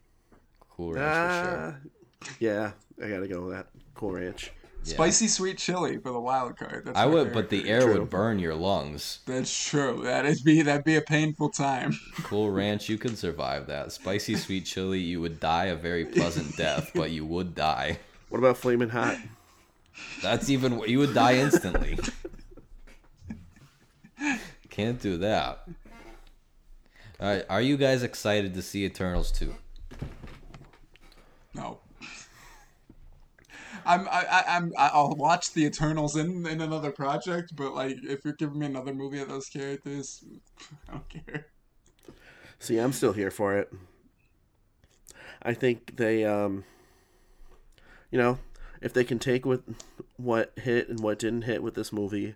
Cool Ranch for sure. Ah, yeah, I gotta go with that. Cool Ranch. Yeah. Spicy sweet chili for the wild card. That's I would, but the air True. would burn your lungs. That's true. That'd be that'd be a painful time. Cool Ranch, you could survive that. Spicy sweet chili, you would die a very pleasant death, but you would die. What about flaming Hot? That's even you would die instantly. Can't do that. All right, are you guys excited to see Eternals 2? No. I'm I, I I'm I'll watch the Eternals in in another project, but like if you're giving me another movie of those characters, I don't care. See, I'm still here for it. I think they, um, you know, if they can take with what hit and what didn't hit with this movie,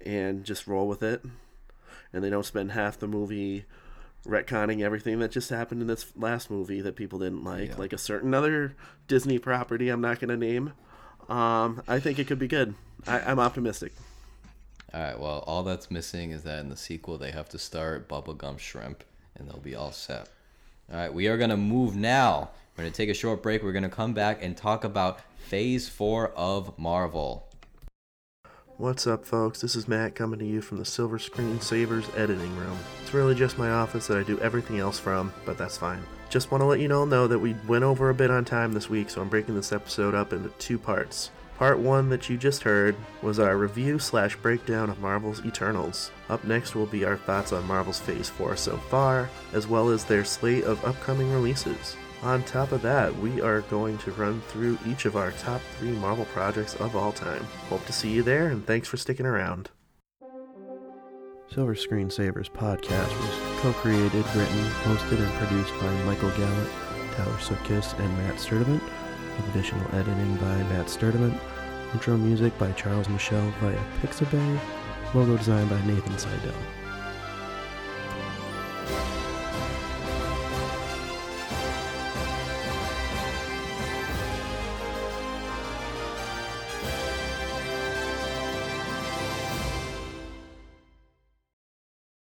and just roll with it, and they don't spend half the movie retconning everything that just happened in this last movie that people didn't like, Yeah. like a certain other Disney property I'm not going to name. Um, I think it could be good. I, I'm optimistic. All right, well, all that's missing is that in the sequel they have to start Bubba Gump Shrimp and they'll be all set. All right, we are going to move now. We're going to take a short break. We're going to come back and talk about Phase 4 of Marvel. What's up, folks? This is Matt coming to you from the Silver Screen Savers editing room. It's really just my office that I do everything else from, but that's fine. Just want to let you all know that we went over a bit on time this week, so I'm breaking this episode up into two parts. Part one that you just heard was our review slash breakdown of Marvel's Eternals. Up next will be our thoughts on Marvel's Phase 4 so far, as well as their slate of upcoming releases. On top of that, we are going to run through each of our top three Marvel projects of all time. Hope to see you there, and thanks for sticking around. Silver Screen Savers podcast was co-created, written, hosted, and produced by Michael Gallant, Tyler Sutkiss, and Matt Sturdivant, with additional editing by Matt Sturdivant, intro music by Charles Michel via Pixabay, logo design by Nathan Seidel.